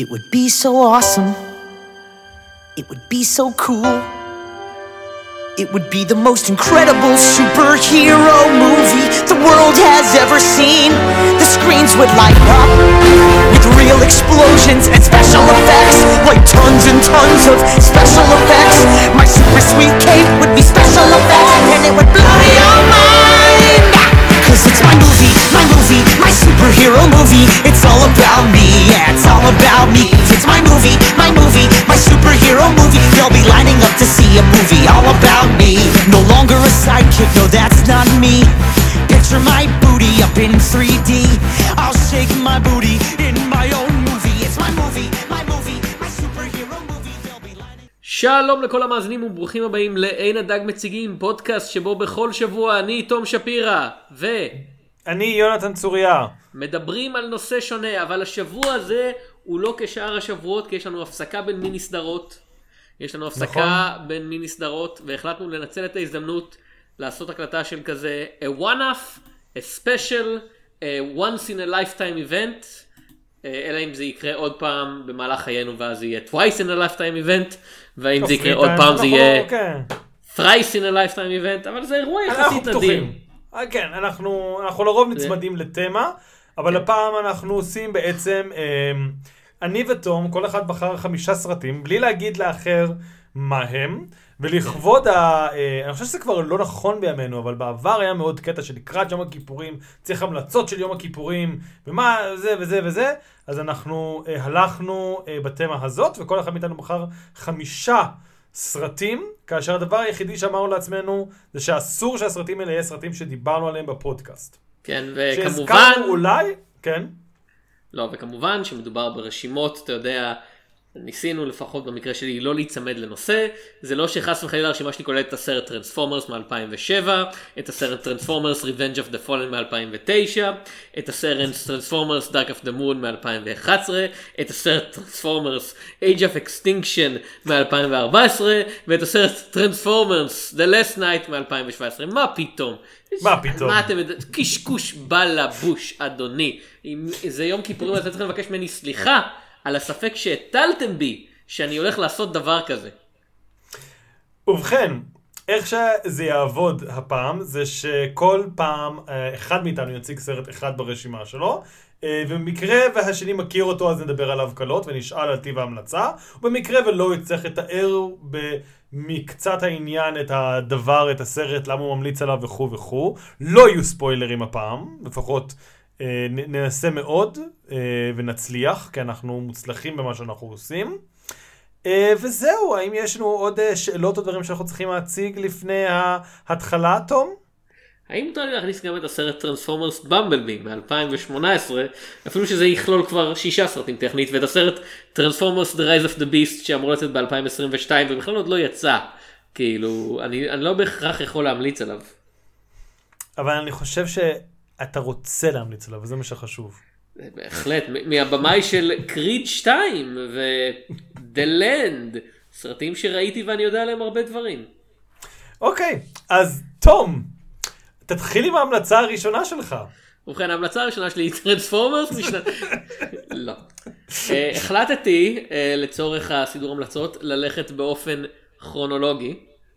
It would be so awesome. It would be so cool. It would be the most incredible superhero movie the world has ever seen. The screens would light up with real explosions and special effects, like tons and tons of special effects. My super sweet cape would be special effects, and it would blow your mind. It's my movie, my movie, my superhero movie. It's all about me, yeah, it's all about me. It's my movie, my movie, my superhero movie. They'll be lining up to see a movie all about me. No longer a sidekick, no, that's not me. Picture my booty up in 3D. I'll shake my booty in my own שלום לכל המאזינים וברוכים הבאים לעין הדג מציגים פודקאסט שבו בכל שבוע אני תום שפירא אני יונתן צוריה. ומדברים על נושא שונה אבל השבוע הזה הוא לא כשאר השבועות כי יש לנו הפסקה בין מיני סדרות. יש לנו הפסקה בין מיני סדרות והחלטנו לנצל את ההזדמנות לעשות הקלטה של כזה a one off, a special, a once in a lifetime event. אה, אלא אם זה יקרה עוד פעם במהלך חיינו ואז יהיה twice in a lifetime event ואם זה יקרה עוד פעם זה יהיה כן. thrice in a lifetime event אבל זה אירוע יחסית נדיר. אה, כן, אנחנו אנחנו לרוב נצמדים לתמה, אבל הפעם אנחנו עושים בעצם, אמ, אני ותום, כל אחד בחר חמישה סרטים, בלי להגיד לאחר מה הם, ולכבוד ה... אה, אני חושב שזה כבר לא נכון בימינו, אבל בעבר היה מאוד קטע שלקראת יום הכיפורים צריך המלצות של יום הכיפורים, ומה זה וזה וזה, אז אנחנו אה, הלכנו אה, בתמה הזאת, וכל אחד מאיתנו בחר חמישה סרטים, כאשר הדבר היחידי שאמרנו לעצמנו זה שאסור שהסרטים האלה יהיו סרטים שדיברנו עליהם בפודקאסט. כן וכמובן שהזכרנו אולי, כן, לא וכמובן שמדובר ברשימות אתה יודע ניסינו לפחות במקרה שלי לא להיצמד לנושא. זה לא שחס וחלילה הרשימה שלי כוללת את הסרט Transformers מ-2007 את הסרט Transformers Revenge of the Fallen מ-2009 את הסרט Transformers Dark of the Moon מ-2011 את הסרט Transformers Age of Extinction מ-2014 ואת הסרט Transformers The Last Knight מ-2017 מה פתאום? מה פתאום? מה אתם יודעים? קשקוש בלבוש אדוני. אם זה יום כיפורים אתם צריכים לבקש ממני סליחה על הספק שהטלתם בי שאני הולך לעשות דבר כזה. ובכן, איך שזה יעבוד הפעם, זה שכל פעם אה, אחד מאיתנו יציג סרט אחד ברשימה שלו, אה, ובמקרה והשני מכיר אותו אז נדבר עליו קלות ונשאל על טיב ההמלצה, ובמקרה ולא יצטרך לתאר במקצת העניין את הדבר, את הסרט, למה הוא ממליץ עליו וכו' וכו'. לא יהיו ספוילרים הפעם, לפחות ננסה מאוד אה, ונצליח, כי אנחנו מוצלחים במה שאנחנו עושים. אה, וזהו, האם יש לנו עוד אה, שאלות או דברים שאנחנו צריכים להציג לפני ההתחלה, תום? האם מותר לי להכניס גם את הסרט טרנספורמרס במבלבי מ-2018 אפילו שזה יכלול כבר שישה סרטים טכנית ואת הסרט טרנספורמרס The Rise of the Beast שאמור לצאת ב-2022 ובכלל עוד לא יצא כאילו אני, אני לא בהכרח יכול להמליץ עליו. אבל אני חושב שאתה רוצה להמליץ עליו, וזה מה שחשוב. בהחלט מהבמאי של קריד 2 ו-The Land סרטים שראיתי ואני יודע עליהם הרבה דברים. אוקיי, אז תום, תתחיל עם ההמלצה הראשונה שלך. ובכן ההמלצה הראשונה שלי היא טרנספורמרס משנת... לא. אה, החלטתי אה, לצורך הסידור המלצות ללכת באופן כרונולוגי.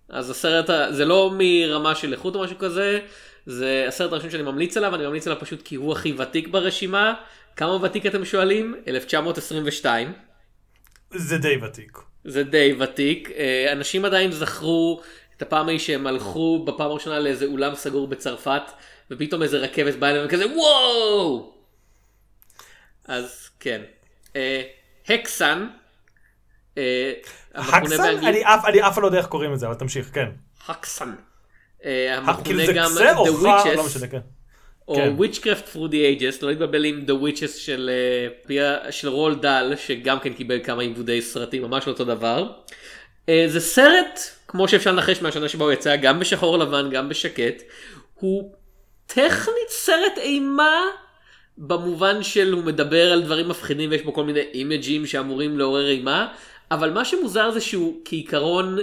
אז הסרט, זה לא מרמה של איכות או משהו כזה, זה הסרט הראשון שאני ממליץ עליו, אני ממליץ עליו פשוט כי הוא הכי ותיק ברשימה. כמה ותיק אתם שואלים? 1922. זה די ותיק. זה די ותיק. אה, אנשים עדיין זכרו את הפעם ההיא שהם הלכו בפעם הראשונה לאיזה אולם סגור בצרפת, ופתאום איזה רכבת באה אליהם וכזה וואו! אז כן. אה, הקסן. אה, הקסן? באנגלית- אני אף אני אף פעם לא יודע איך קוראים לזה, אבל תמשיך, כן. הקסן. אה, כאילו המכונה גם The? לא Witches, כן. או. Witchcraft through the ages, לא להתבלבל עם The Witches של, אה, של רול דל, שגם כן קיבל כמה עיבודי סרטים, ממש לא אותו דבר. אה, זה סרט, כמו שאפשר לנחש מהשנה שבה הוא יצא, גם בשחור לבן, גם בשקט. הוא טכנית סרט אימה, במובן של הוא מדבר על דברים מפחידים ויש בו כל מיני אימג'ים שאמורים לעורר אימה, אבל מה שמוזר זה שהוא כעיקרון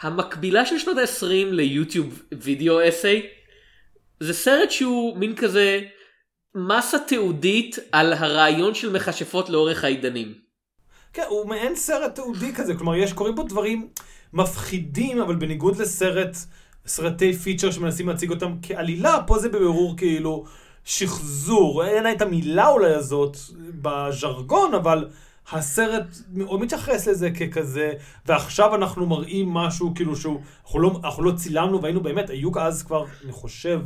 המקבילה של שנות ה-20 ליוטיוב וידאו אסיי. זה סרט שהוא מין כזה מסה תיעודית על הרעיון של מכשפות לאורך העידנים. כן, הוא מעין סרט תיעודי כזה, כלומר, יש, קורים פה דברים מפחידים, אבל בניגוד לסרט, סרטי פיצ'ר שמנסים להציג אותם כעלילה, פה זה בבירור כאילו שחזור. אין את המילה אולי הזאת בז'רגון, אבל הסרט מאוד מתייחס לזה ככזה, ועכשיו אנחנו מראים משהו כאילו שהוא, אנחנו לא, אנחנו לא צילמנו והיינו באמת, היו אז כבר, אני חושב,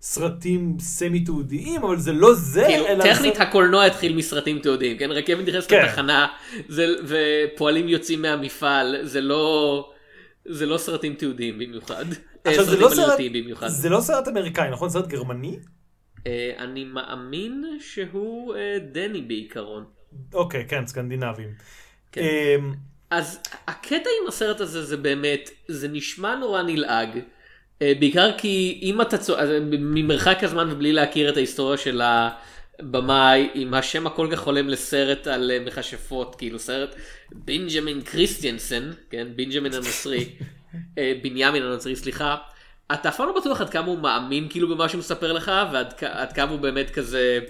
סרטים סמי תיעודיים, אבל זה לא זה, כאילו, אלא... טכנית זה... הקולנוע התחיל מסרטים תיעודיים, כן? רכבת נכנסת כן. לתחנה, זה- ופועלים יוצאים מהמפעל, זה לא... זה לא סרטים תיעודיים במיוחד. אה, עכשיו, זה לא סרט, במיוחד. זה לא סרט אמריקאי, נכון? סרט גרמני? אה, אני מאמין שהוא אה, דני בעיקרון. אוקיי, כן, סקנדינבים. כן. אמ, אז הקטע עם הסרט הזה זה באמת, זה נשמע נורא נלעג. אה, בעיקר כי אם אתה צו... אז ממרחק הזמן ובלי להכיר את ההיסטוריה של הבמאי, עם השם הכל כך הולם לסרט על אה, מכשפות, כאילו סרט בנג'מין קריסטיאנסן, כן, בנג'מין הנוצרי, אה, בנימין הנוצרי, סליחה. אתה אף פעם לא בטוח עד כמה הוא מאמין כאילו במה שהוא מספר לך, ועד כמה הוא באמת כזה,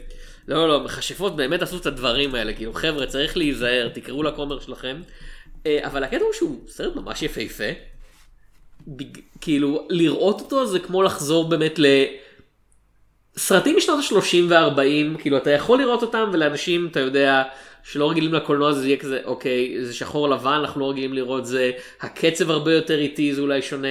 לא לא מכשפות באמת עשו את הדברים האלה, כאילו חבר'ה צריך להיזהר, תקראו לכומר שלכם. אה, אבל הקטע הוא שהוא סרט ממש יפהפה. בג- כאילו לראות אותו זה כמו לחזור באמת לסרטים משנות ה-30 וה-40 כאילו אתה יכול לראות אותם ולאנשים אתה יודע שלא רגילים לקולנוע זה יהיה כזה אוקיי זה שחור לבן אנחנו לא רגילים לראות זה הקצב הרבה יותר איטי זה אולי שונה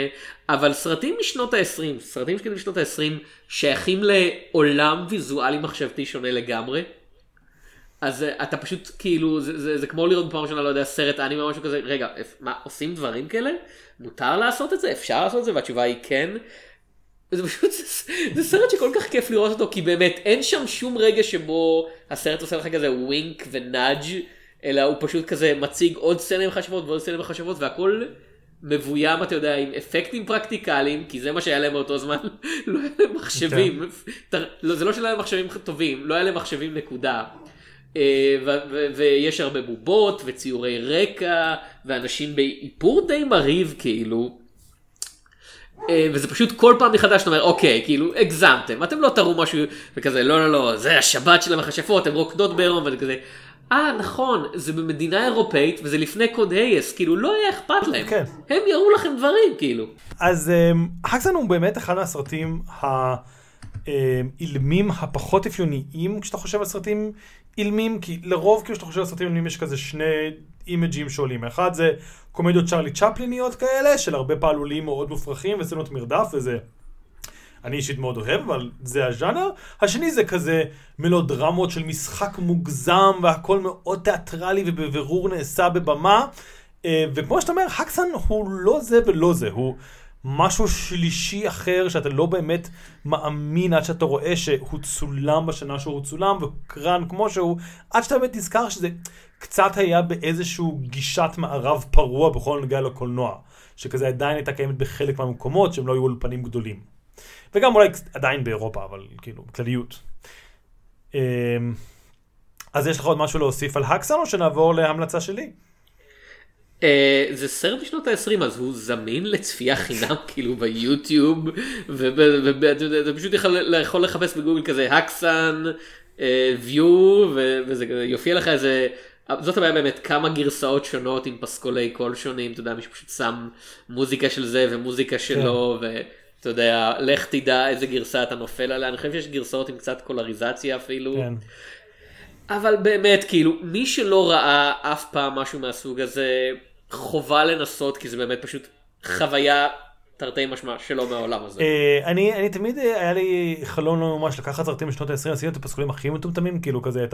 אבל סרטים משנות ה-20 סרטים כאילו משנות ה-20 שייכים לעולם ויזואלי מחשבתי שונה לגמרי. אז אה, אתה פשוט כאילו זה, זה, זה כמו לראות בפעם ראשונה לא יודע סרט אנימה או משהו כזה רגע מה עושים דברים כאלה מותר לעשות את זה אפשר לעשות את זה והתשובה היא כן. זה פשוט זה, זה סרט שכל כך כיף לראות אותו כי באמת אין שם שום רגע שבו הסרט עושה לך כזה ווינק ונאג' אלא הוא פשוט כזה מציג עוד סצנה עם חשבות ועוד סצנה עם חשבות והכל מבוים אתה יודע עם אפקטים פרקטיקליים כי זה מה שהיה להם באותו זמן לא היה להם מחשבים ת- לא, זה לא שלא היה להם מחשבים טובים לא היה להם מחשבים נקודה. אה, ויש הרבה בובות וציורי רקע ואנשים באיפור די מרהיב כאילו. אה, וזה פשוט כל פעם מחדש אתה אומר אוקיי כאילו הגזמתם אתם לא תראו משהו וכזה לא לא לא זה השבת של המכשפות הן רוקדות בעירום וזה כזה. אה נכון זה במדינה אירופאית וזה לפני קוד הייס כאילו לא היה אכפת להם כן. הם יראו לכם דברים כאילו. אז אמ, הקסן הוא באמת אחד מהסרטים האילמים הפחות אפיוניים כשאתה חושב על סרטים אילמים, כי לרוב כאילו כשאתה חושב על סרטים אילמים יש כזה שני אימג'ים שעולים. אחד זה קומדיות צ'רלי צ'פליניות כאלה, של הרבה פעלולים מאוד מופרכים וסצנות מרדף וזה. אני אישית מאוד אוהב, אבל זה הז'אנר. השני זה כזה מלודרמות של משחק מוגזם והכל מאוד תיאטרלי ובבירור נעשה בבמה. אה, וכמו שאתה אומר, הקסן הוא לא זה ולא זה, הוא משהו שלישי אחר שאתה לא באמת מאמין עד שאתה רואה שהוא צולם בשנה שהוא צולם והוקרן כמו שהוא, עד שאתה באמת נזכר שזה קצת היה באיזשהו גישת מערב פרוע בכל הנוגע לקולנוע, שכזה עדיין הייתה קיימת בחלק מהמקומות שהם לא היו אולפנים גדולים. וגם אולי עדיין באירופה, אבל כאילו, כלליות. אמ, אז יש לך עוד משהו להוסיף על הקסן או שנעבור להמלצה שלי? אה, זה סרט משנות ה-20 אז הוא זמין לצפייה חינם כאילו ביוטיוב ואתה פשוט יכול, לחפש בגוגל כזה הקסן ויו וזה כזה יופיע לך איזה זאת הבעיה באמת כמה גרסאות שונות עם פסקולי קול שונים אתה יודע מישהו פשוט שם מוזיקה של זה ומוזיקה שלו ואתה יודע לך תדע איזה גרסה אתה נופל עליה אני חושב שיש גרסאות עם קצת קולריזציה אפילו. כן. אבל באמת כאילו מי שלא ראה אף פעם משהו מהסוג הזה חובה לנסות כי זה באמת פשוט חוויה תרתי משמע שלא מהעולם הזה. אה, אני, אני תמיד אה, היה לי חלום לא ממש לקחת סרטים משנות ה-20, עשיתי את הפסקולים הכי מטומטמים, כאילו כזה את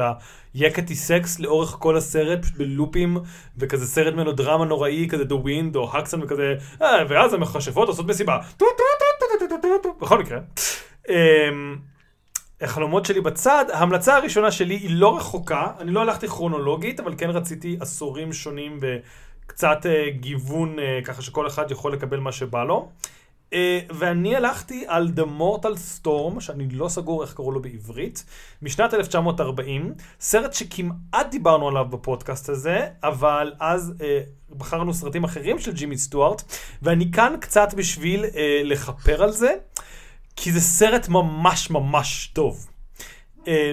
היקטי סקס לאורך כל הסרט, פשוט בלופים, וכזה סרט מלודרמה נוראי, כזה The Wind או הקסן וכזה, אה, ואז המכשפות עושות מסיבה. בכל מקרה. אמ, החלומות שלי בצד, ההמלצה הראשונה שלי היא לא רחוקה, אני לא הלכתי כרונולוגית, אבל כן רציתי עשורים שונים וקצת אה, גיוון, אה, ככה שכל אחד יכול לקבל מה שבא לו. אה, ואני הלכתי על The Mortal Storm, שאני לא סגור איך קראו לו בעברית, משנת 1940, סרט שכמעט דיברנו עליו בפודקאסט הזה, אבל אז אה, בחרנו סרטים אחרים של ג'ימי סטוארט, ואני כאן קצת בשביל אה, לכפר על זה. כי זה סרט ממש ממש טוב. אה,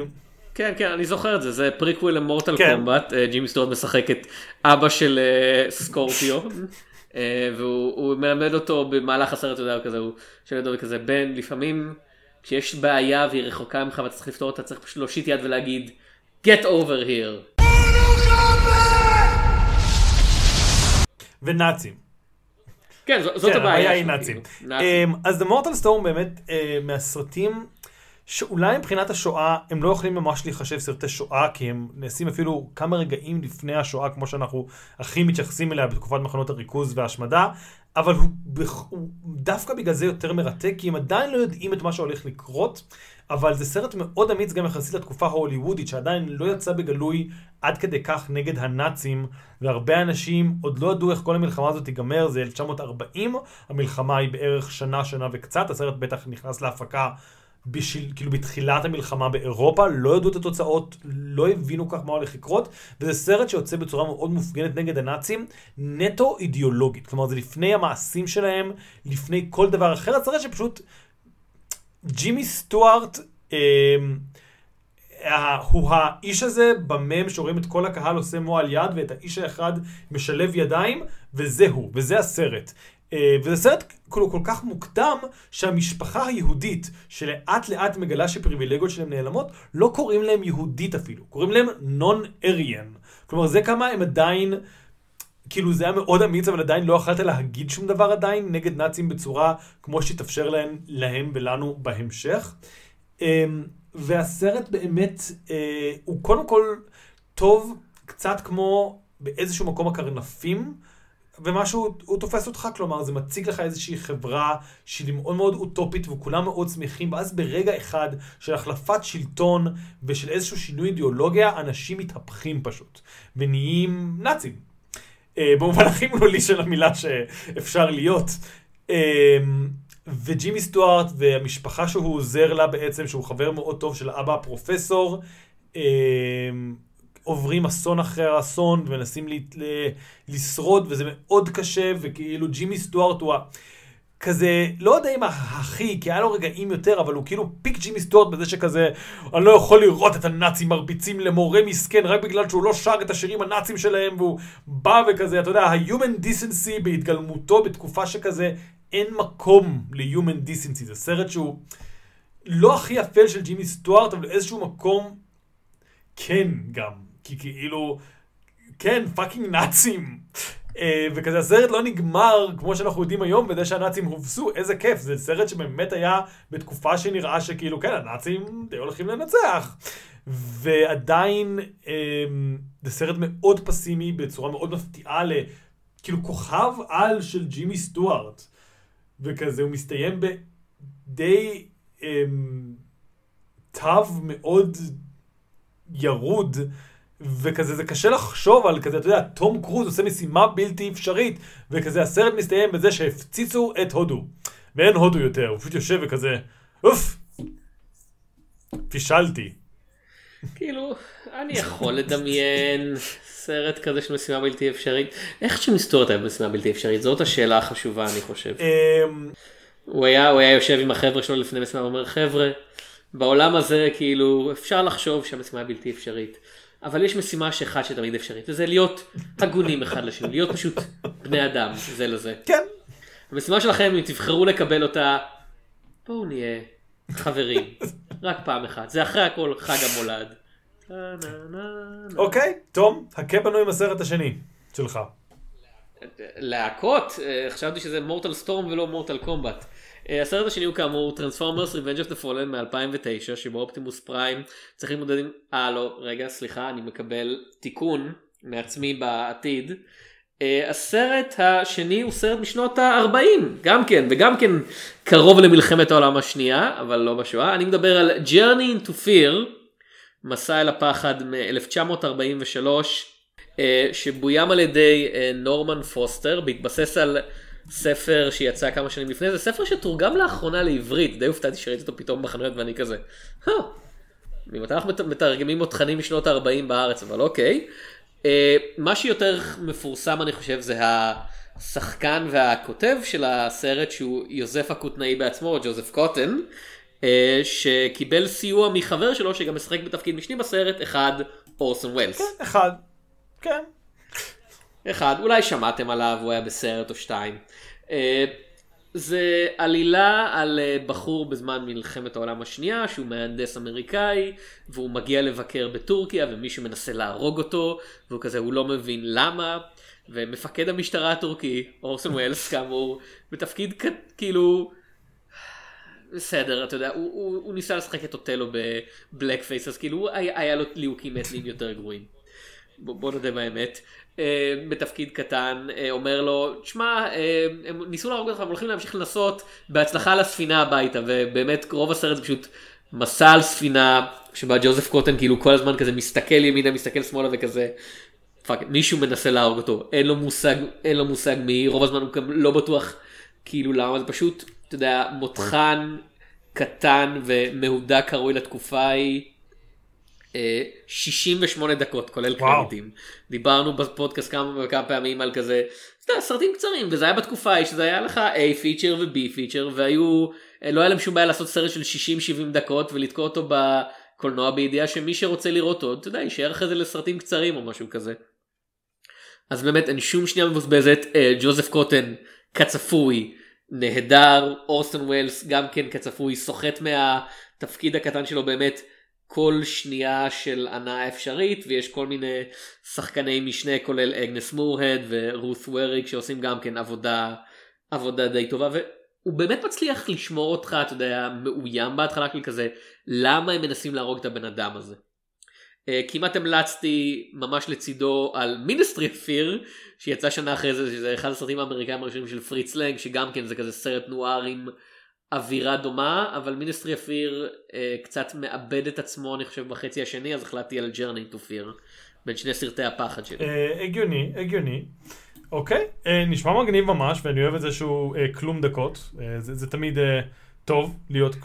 כן, כן, אני זוכר את זה, זה prequel ל Mortal כן. Kombat, אה, ג'ימי סטוארט משחק את אבא של אה, סקורפיון, אה, והוא הוא מלמד אותו במהלך הסרט, אתה יודע, כזה, הוא שואל אותו כזה, בן, לפעמים כשיש בעיה והיא רחוקה ממך ואתה צריך לפתור אותה, צריך פשוט להושיט יד ולהגיד, get over here. ונאצים. כן, זאת כן, הבעיה. הבעיה היא נאצים. כאילו. אמ, אז The Mortal Storm באמת מהסרטים שאולי מבחינת השואה הם לא יכולים ממש להיחשב סרטי שואה כי הם נעשים אפילו כמה רגעים לפני השואה כמו שאנחנו הכי מתייחסים אליה בתקופת מחנות הריכוז וההשמדה אבל הוא, הוא דווקא בגלל זה יותר מרתק כי הם עדיין לא יודעים את מה שהולך לקרות אבל זה סרט מאוד אמיץ גם יחסית לתקופה ההוליוודית שעדיין לא יצא בגלוי עד כדי כך נגד הנאצים והרבה אנשים עוד לא ידעו איך כל המלחמה הזאת תיגמר זה 1940 המלחמה היא בערך שנה שנה וקצת הסרט בטח נכנס להפקה בשביל, כאילו בתחילת המלחמה באירופה, לא ידעו את התוצאות, לא הבינו כך מה הולך לקרות, וזה סרט שיוצא בצורה מאוד מופגנת נגד הנאצים, נטו אידיאולוגית. כלומר, זה לפני המעשים שלהם, לפני כל דבר אחר, זה סרט שפשוט ג'ימי סטוארט, אה, הוא האיש הזה במם שרואים את כל הקהל עושה מועל יד, ואת האיש האחד משלב ידיים, וזה הוא, וזה הסרט. אה, וזה סרט כאילו כל כך מוקדם, שהמשפחה היהודית, שלאט לאט מגלה שפריבילגיות שלהם נעלמות, לא קוראים להם יהודית אפילו, קוראים להם נון-אריאן. כלומר, זה כמה הם עדיין... כאילו זה היה מאוד אמיץ, אבל עדיין לא יכלת להגיד שום דבר עדיין נגד נאצים בצורה כמו שהתאפשר להם, להם ולנו בהמשך. אמ, והסרט באמת, אה, הוא קודם כל טוב קצת כמו באיזשהו מקום הקרנפים, ומשהו, הוא תופס אותך, כלומר, זה מציג לך איזושהי חברה שהיא מאוד מאוד אוטופית וכולם מאוד שמחים, ואז ברגע אחד של החלפת שלטון ושל איזשהו שינוי אידיאולוגיה, אנשים מתהפכים פשוט, ונהיים נאצים. אה, במובן הכי מילולי של המילה שאפשר להיות. אה, וג'ימי סטוארט והמשפחה שהוא עוזר לה בעצם, שהוא חבר מאוד טוב של האבא הפרופסור, אה, עוברים אסון אחרי אסון ומנסים ל- ל- לשרוד, וזה מאוד קשה, וכאילו ג'ימי סטוארט הוא ה... כזה, לא יודע אם הכי, כי היה לו רגעים יותר, אבל הוא כאילו peak ג'ימי סטוארט בזה שכזה, אני לא יכול לראות את הנאצים מרביצים למורה מסכן רק בגלל שהוא לא שר את השירים הנאצים שלהם, והוא בא וכזה, אתה יודע, ה-human decency בהתגלמותו בתקופה שכזה, אין מקום ל-human decency, זה סרט שהוא לא הכי אפל של ג'ימי סטוארט, אבל איזשהו מקום כן גם, כי כאילו, כן, fucking נאצים. אה, וכזה הסרט לא נגמר כמו שאנחנו יודעים היום בזה שהנאצים הובסו, איזה כיף, זה סרט שבאמת היה בתקופה שנראה שכאילו כן הנאצים די הולכים לנצח. ועדיין אה, זה סרט מאוד פסימי בצורה מאוד מפתיעה לכאילו כוכב על של ג'ימי סטוארט. וכזה הוא מסתיים בדי אה, תו מאוד ירוד. וכזה זה קשה לחשוב על כזה, אתה יודע, תום קרוז עושה משימה בלתי אפשרית, וכזה הסרט מסתיים בזה שהפציצו את הודו. ואין הודו יותר, הוא פשוט יושב וכזה, אוף, פישלתי. כאילו, אני יכול לדמיין סרט כזה של משימה בלתי אפשרית. איך שמסתורת היה במשימה בלתי אפשרית? זאת השאלה החשובה אני חושב. אמ, הוא היה, הוא היה יושב עם החבר'ה שלו לפני משימה ואומר חבר'ה, בעולם הזה כאילו אפשר לחשוב שהמשימה בלתי אפשרית. אבל יש משימה שאחד שתמיד אפשרית, וזה להיות הגונים אחד לשני, להיות פשוט בני אדם זה לזה. כן, המשימה שלכם, אם תבחרו לקבל אותה, בואו נהיה חברים, רק פעם אחת, זה אחרי הכל חג המולד. אוקיי, תום, הכה בנו עם הסרט השני שלך. להקות, אה, חשבתי שזה מורטל סטורם ולא מורטל קומבט. אה, הסרט השני הוא כאמור Transformers Revenge of the Fallen מ-2009 שבו אופטימוס פריים צריך להתמודד עם... אה לא, רגע סליחה אני מקבל תיקון מעצמי בעתיד. אה, הסרט השני הוא סרט משנות ה-40 גם כן וגם כן קרוב למלחמת העולם השנייה אבל לא בשואה אני מדבר על Journey into Fear מסע אל הפחד מ-1943 אה, שבוים על ידי אה, נורמן פוסטר בהתבסס על ספר שיצא כמה שנים לפני זה ספר שתורגם לאחרונה לעברית די הופתעתי שראיתי אותו פתאום בחנויות ואני כזה. "אה, ממתי אנחנו מת- מתרגמים עוד תכנים משנות ה-40 בארץ אבל אוקיי. אה, מה שיותר מפורסם אני חושב זה השחקן והכותב של הסרט שהוא יוזף הכותנאי בעצמו ג'וזף קוטן. אה, שקיבל סיוע מחבר שלו שגם משחק בתפקיד משני בסרט, אחד אורסון ווילס. אחד. כן. אחד, אולי שמעתם עליו, הוא היה בסרט או שתיים. אה, זה עלילה על אה, בחור בזמן מלחמת העולם השנייה שהוא מהנדס אמריקאי והוא מגיע לבקר בטורקיה ומישהו מנסה להרוג אותו והוא כזה הוא לא מבין למה ומפקד המשטרה הטורקי אורסון ווילס כאמור בתפקיד כ- כאילו בסדר אתה יודע הוא, הוא, הוא ניסה לשחק את אוטלו ב blackface אז כאילו היה, היה לו ליהוקים אתניים יותר גרועים. בוא, נודה באמת. אה, בתפקיד קטן אה, אומר לו תשמע אה, הם ניסו להרוג אותך הם הולכים להמשיך לנסות בהצלחה לספינה הביתה ובאמת רוב הסרט זה פשוט מסע על ספינה שבה ג'וזף קוטן כאילו כל הזמן כזה מסתכל ימינה מסתכל שמאלה וכזה. fuck, מישהו מנסה להרוג אותו אין לו מושג אין לו מושג מי רוב הזמן הוא גם לא בטוח כאילו למה זה פשוט אתה יודע מותחן קטן ומהודק הראוי לתקופה ההיא. אה, 68 דקות כולל. קרדיטים. דיברנו בפודקאסט כמה וכמה פעמים על כזה יודע, סרטים קצרים וזה היה בתקופה ההיא שזה היה לך A פיצ'ר ו-B פיצ'ר והיו אה, לא היה להם שום בעיה לעשות סרט של 60-70 דקות ולתקוע אותו בקולנוע בידיעה שמי שרוצה לראות עוד אתה יודע יישאר אחרי זה לסרטים קצרים או משהו כזה. אז באמת אין שום שנייה מבוזבזת אה, ג'וזף קוטן כצפוי נהדר אורסון ווילס גם כן כצפוי סוחט מהתפקיד הקטן שלו באמת כל שנייה של הנאה אפשרית ויש כל מיני שחקני משנה כולל אגנס מורהד ורות ווריק שעושים גם כן עבודה עבודה די טובה והוא באמת מצליח לשמור אותך אתה יודע מאוים בהתחלה של כזה למה הם מנסים להרוג את הבן אדם הזה. אה, כמעט המלצתי ממש לצידו על מיניסטרי אפיר שיצא שנה אחרי זה שזה אחד הסרטים האמריקאים הראשונים של פריץ לנג שגם כן זה כזה סרט נואר עם אווירה דומה אבל Ministry of Fear אה, קצת מאבד את עצמו אני חושב בחצי השני אז החלטתי על Journey into Fear בין שני סרטי הפחד שלי. אה, הגיוני, הגיוני. אוקיי, אה, נשמע מגניב ממש, ואני אוהב את זה שהוא אה, כלום דקות. אה, זה, זה תמיד אה, טוב להיות...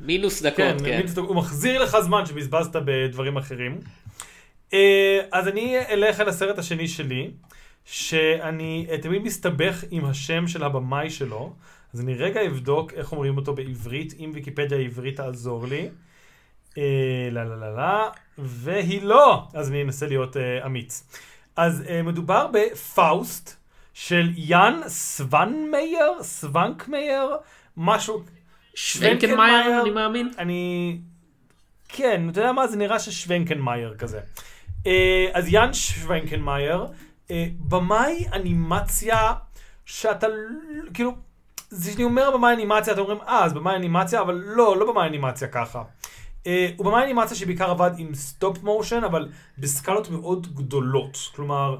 מינוס דקות כן, כן. כן. הוא מחזיר לך זמן שבזבזת בדברים אחרים. אה, אז אני אלך על הסרט השני שלי, שאני אה, תמיד מסתבך עם השם של הבמאי שלו, אז אני רגע אבדוק איך אומרים אותו בעברית, אם ויקיפדיה העברית תעזור לי. אה, לא, לא, לא, לא, והיא לא, אז אני אנסה להיות אה, אמיץ. אז אה, מדובר בפאוסט של יאן סוונמייר, סוונקמייר, משהו, שוונקנמאייר אני מאמין. אני... כן, אתה יודע מה? זה נראה ששוונקנמאייר כזה. אה, אז יאן שוונקנמאייר, אה, במאי אנימציה שאתה כאילו, זה שאני אומר במאי אנימציה, אתם אומרים, אה, אז במאי אנימציה, אבל לא, לא במאי אנימציה ככה. אה, הוא במאי אנימציה שבעיקר עבד עם stop motion, אבל בסקלות מאוד גדולות. כלומר,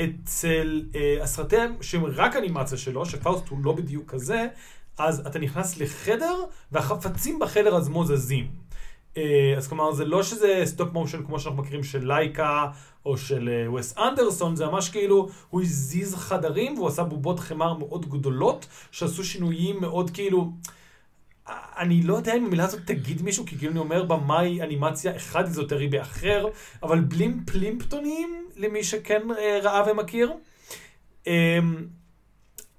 אצל אה, הסרטים שהם רק אנימציה שלו, שפאוסט הוא לא בדיוק כזה, אז אתה נכנס לחדר, והחפצים בחדר עצמו זזים. אה, אז כלומר, זה לא שזה stop motion כמו שאנחנו מכירים של לייקה, או של אה, וס אנדרסון, זה ממש כאילו, הוא הזיז חדרים, והוא עשה בובות חמר מאוד גדולות, שעשו שינויים מאוד כאילו... אני לא יודע אם המילה הזאת תגיד למישהו, כי כאילו אני אומר במאי אנימציה אחד איזוטרי באחר, אבל בילים פלימפטונים, למי שכן אה, ראה ומכיר. אה,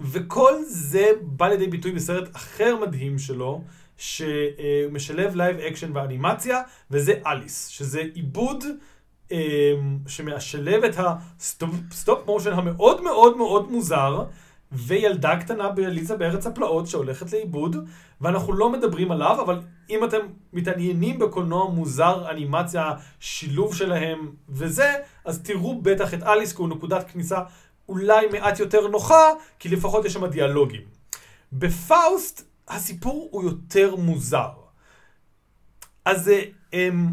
וכל זה בא לידי ביטוי בסרט אחר מדהים שלו, שמשלב live action ואנימציה, וזה אליס, שזה עיבוד אה, שמשלב את ה stop motion המאוד מאוד מאוד מוזר, וילדה קטנה בעליסה בארץ הפלאות שהולכת לאיבוד, ואנחנו לא מדברים עליו, אבל אם אתם מתעניינים בקולנוע מוזר, אנימציה, שילוב שלהם וזה, אז תראו בטח את אליס, כי הוא נקודת כניסה אולי מעט יותר נוחה, כי לפחות יש שם דיאלוגים. בפאוסט הסיפור הוא יותר מוזר. אז אה, אמ,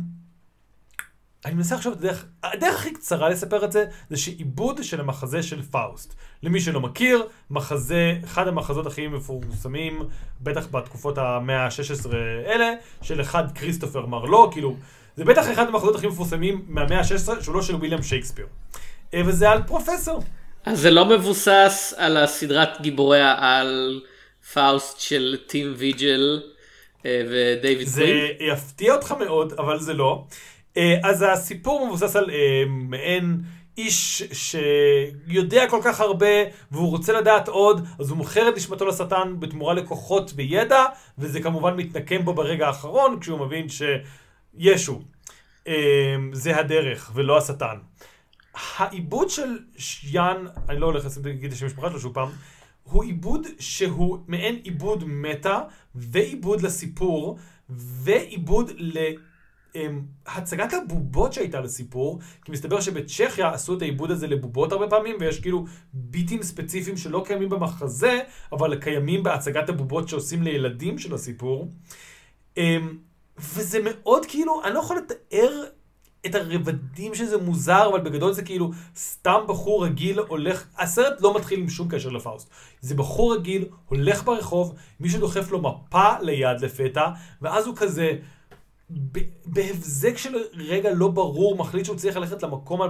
אני מנסה לחשוב את הדרך, הדרך הכי קצרה לספר את זה, זה שעיבוד של המחזה של פאוסט. למי שלא מכיר, מחזה, אחד המחזות הכי מפורסמים, בטח בתקופות המאה ה-16 האלה, של אחד כריסטופר מרלו, כאילו, זה בטח אחד המחזות הכי מפורסמים מהמאה ה-16, שהוא לא של וויליאם שייקספיר. אה, וזה על פרופסור. אז זה לא מבוסס על הסדרת גיבורי העל פאוסט של טים ויג'ל אה, ודייוויד זה קווין. יפתיע אותך מאוד, אבל זה לא. אה, אז הסיפור מבוסס על אה, מעין איש שיודע כל כך הרבה והוא רוצה לדעת עוד, אז הוא מוכר את נשמתו לשטן בתמורה לכוחות וידע, וזה כמובן מתנקם בו ברגע האחרון כשהוא מבין שישו אה, זה הדרך ולא השטן. העיבוד של יאן, אני לא הולך להגיד את השם המשפחה שלו שוב פעם, הוא עיבוד שהוא מעין עיבוד מטה ועיבוד לסיפור ועיבוד להצגת הבובות שהייתה לסיפור, כי מסתבר שבצ'כיה עשו את העיבוד הזה לבובות הרבה פעמים, ויש כאילו ביטים ספציפיים שלא קיימים במחזה, אבל קיימים בהצגת הבובות שעושים לילדים של הסיפור. אמ, וזה מאוד כאילו, אני לא יכול לתאר את הרבדים שזה מוזר, אבל בגדול זה כאילו סתם בחור רגיל הולך, הסרט לא מתחיל עם שום קשר לפאוסט. זה בחור רגיל, הולך ברחוב, מישהו דוחף לו מפה ליד לפתע, ואז הוא כזה, בהבזק של רגע לא ברור, מחליט שהוא צריך ללכת למקום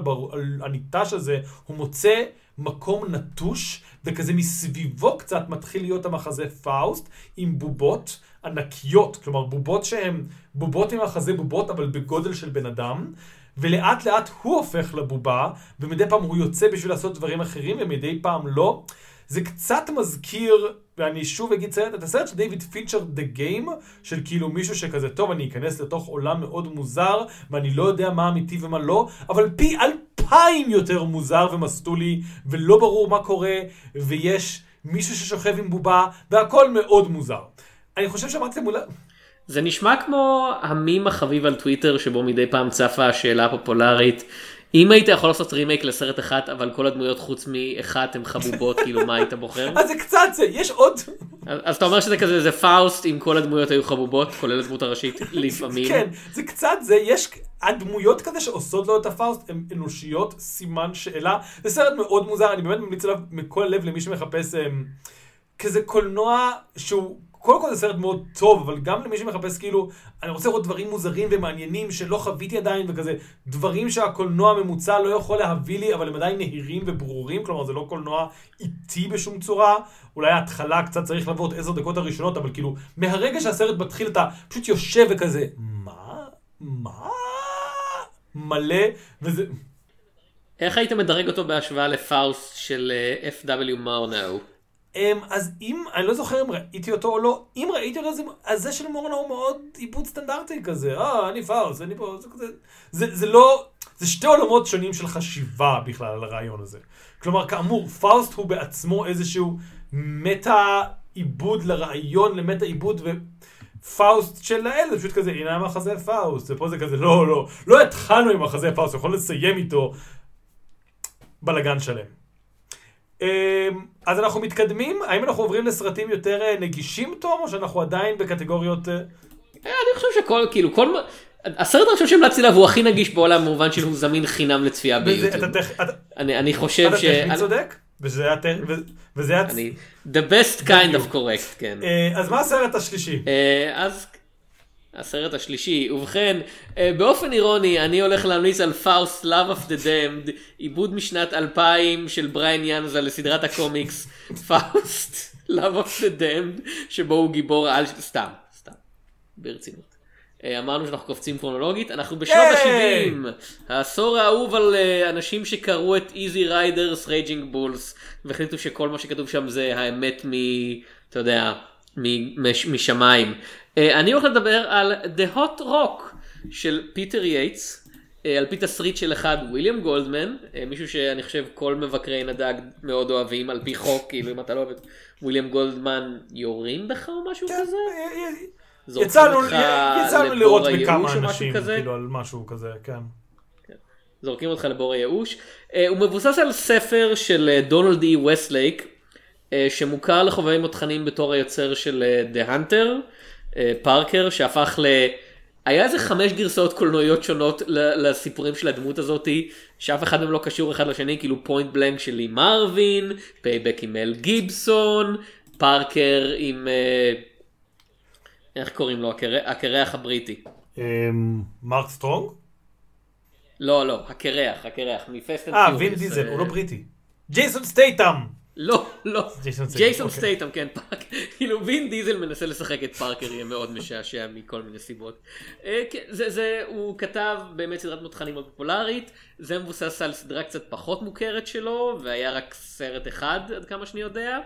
הניטש הזה, הוא מוצא מקום נטוש, וכזה מסביבו קצת מתחיל להיות המחזה פאוסט, עם בובות ענקיות, כלומר בובות שהן בובות עם החזה בובות, אבל בגודל של בן אדם. ולאט לאט הוא הופך לבובה, ומדי פעם הוא יוצא בשביל לעשות דברים אחרים, ומדי פעם לא. זה קצת מזכיר, ואני שוב אגיד סרט, את הסרט של דיוויד פינצ'ר, The Game, של כאילו מישהו שכזה, טוב, אני אכנס לתוך עולם מאוד מוזר, ואני לא יודע מה אמיתי ומה לא, אבל פי אלפיים יותר מוזר ומסטולי, ולא ברור מה קורה, ויש מישהו ששוכב עם בובה, והכל מאוד מוזר. אני חושב שאמרתי מולה... זה נשמע כמו המים החביב על טוויטר שבו מדי פעם צפה השאלה הפופולרית אם היית יכול לעשות רימייק לסרט אחד אבל כל הדמויות חוץ מאחת הן חבובות כאילו מה היית בוחר? אז זה קצת זה יש עוד. אז אתה אומר שזה כזה זה פאוסט אם כל הדמויות היו חבובות כולל הדמות הראשית לפעמים. כן זה קצת זה יש הדמויות כזה שעושות לו את הפאוסט הן אנושיות סימן שאלה זה סרט מאוד מוזר אני באמת ממליץ עליו מכל לב למי שמחפש אמ, כזה קולנוע שהוא קודם כל זה סרט מאוד טוב, אבל גם למי שמחפש כאילו, אני רוצה לראות דברים מוזרים ומעניינים שלא חוויתי עדיין, וכזה דברים שהקולנוע הממוצע לא יכול להביא לי, אבל הם עדיין נהירים וברורים, כלומר זה לא קולנוע איטי בשום צורה. אולי ההתחלה קצת צריך לבוא את עשר דקות הראשונות, אבל כאילו, מהרגע שהסרט מתחיל אתה פשוט יושב וכזה, מה? מה? מלא, וזה... איך היית מדרג אותו בהשוואה לפאוסט של uh, F.W. מורנאו? Um, אז אם, אני לא זוכר אם ראיתי אותו או לא, אם ראיתי אותו, אז זה של מורנאו הוא מאוד עיבוד סטנדרטי כזה, אה, אני פאוסט, אני פה, זה כזה, זה, זה לא, זה שתי עולמות שונים של חשיבה בכלל על הרעיון הזה. כלומר, כאמור, פאוסט הוא בעצמו איזשהו מטא עיבוד לרעיון, למטא עיבוד, ופאוסט של האל, זה פשוט כזה, הנה המחזה פאוסט, ופה זה כזה, לא, לא, לא התחלנו עם מחזה פאוסט, יכול לסיים איתו בלאגן שלם. אמ, אז אנחנו מתקדמים, האם אנחנו עוברים לסרטים יותר אה, נגישים תום, או שאנחנו עדיין בקטגוריות... אה? אה, אני חושב שכל, כאילו, כל... הסרט הראשון שהמלצתי עליו הוא הכי נגיש בעולם במובן שהוא זמין חינם לצפייה ביוטיוב. אני חושב ש... אתה טכנית צודק? וזה היה... וזה היה... The best kind of correct, כן. אז מה הסרט השלישי? אז הסרט השלישי. ובכן, אה, באופן אירוני, אני הולך להמליץ על פאוסט Love of the Damned, עיבוד משנת 2000 של בריאן יוזנה לסדרת הקומיקס פאוסט Love of the Damned, שבו הוא גיבור על... סתם, סתם, ברצינות. אה, אמרנו שאנחנו קופצים כרונולוגית, אנחנו בשנות ה-70, העשור האהוב על אה, אנשים שקראו את Easy Riders Raging Bulls, והחליטו שכל מה שכתוב שם זה האמת מ... אתה יודע, משמיים. אה, אני הולך לדבר על The Hot Rock של פיטר יייטס, אה, על פי תסריט של אחד וויליאם גולדמן, אה, מישהו שאני חושב כל מבקרי עין הדג מאוד אוהבים על פי חוק, כאילו אם אתה לא אוהב את וויליאם גולדמן יורים בך או משהו כן, כזה? יצא לנו, יצא לנו לירות בכמה אנשים, כאילו על משהו כזה, כן. כן. זורקים אותך לבור הייאוש. הוא מבוסס על ספר של דונלד אי וסטלייק, שמוכר לחובבים מותחנים בתור היוצר של The Hunter. אה, פארקר שהפך ל... היה איזה חמש גרסאות קולנועיות שונות לסיפורים של הדמות הזאתי, שאף אחד מהם לא קשור אחד לשני, כאילו Point Blank של לי מרווין, Payback עם מל גיבסון, פארקר עם... אה, איך קוראים לו? הקירח הבריטי. אמ, מרק סטרונג? לא, לא, הקירח, הקירח, מ Fast אה, וין דיזל, הוא לא בריטי. ג'ייסון סטייטהאם! לא, לא, ג'ייסון סטייטהאם, אוקיי. כן, פארקר, כאילו וין דיזל מנסה לשחק את פארקר יהיה מאוד משעשע מכל מיני סיבות. אה, כן, זה, זה, הוא כתב באמת סדרת מותחנים מאוד פופולרית, זה מבוסס על סדרה קצת פחות מוכרת שלו, והיה רק סרט אחד עד כמה שאני יודע.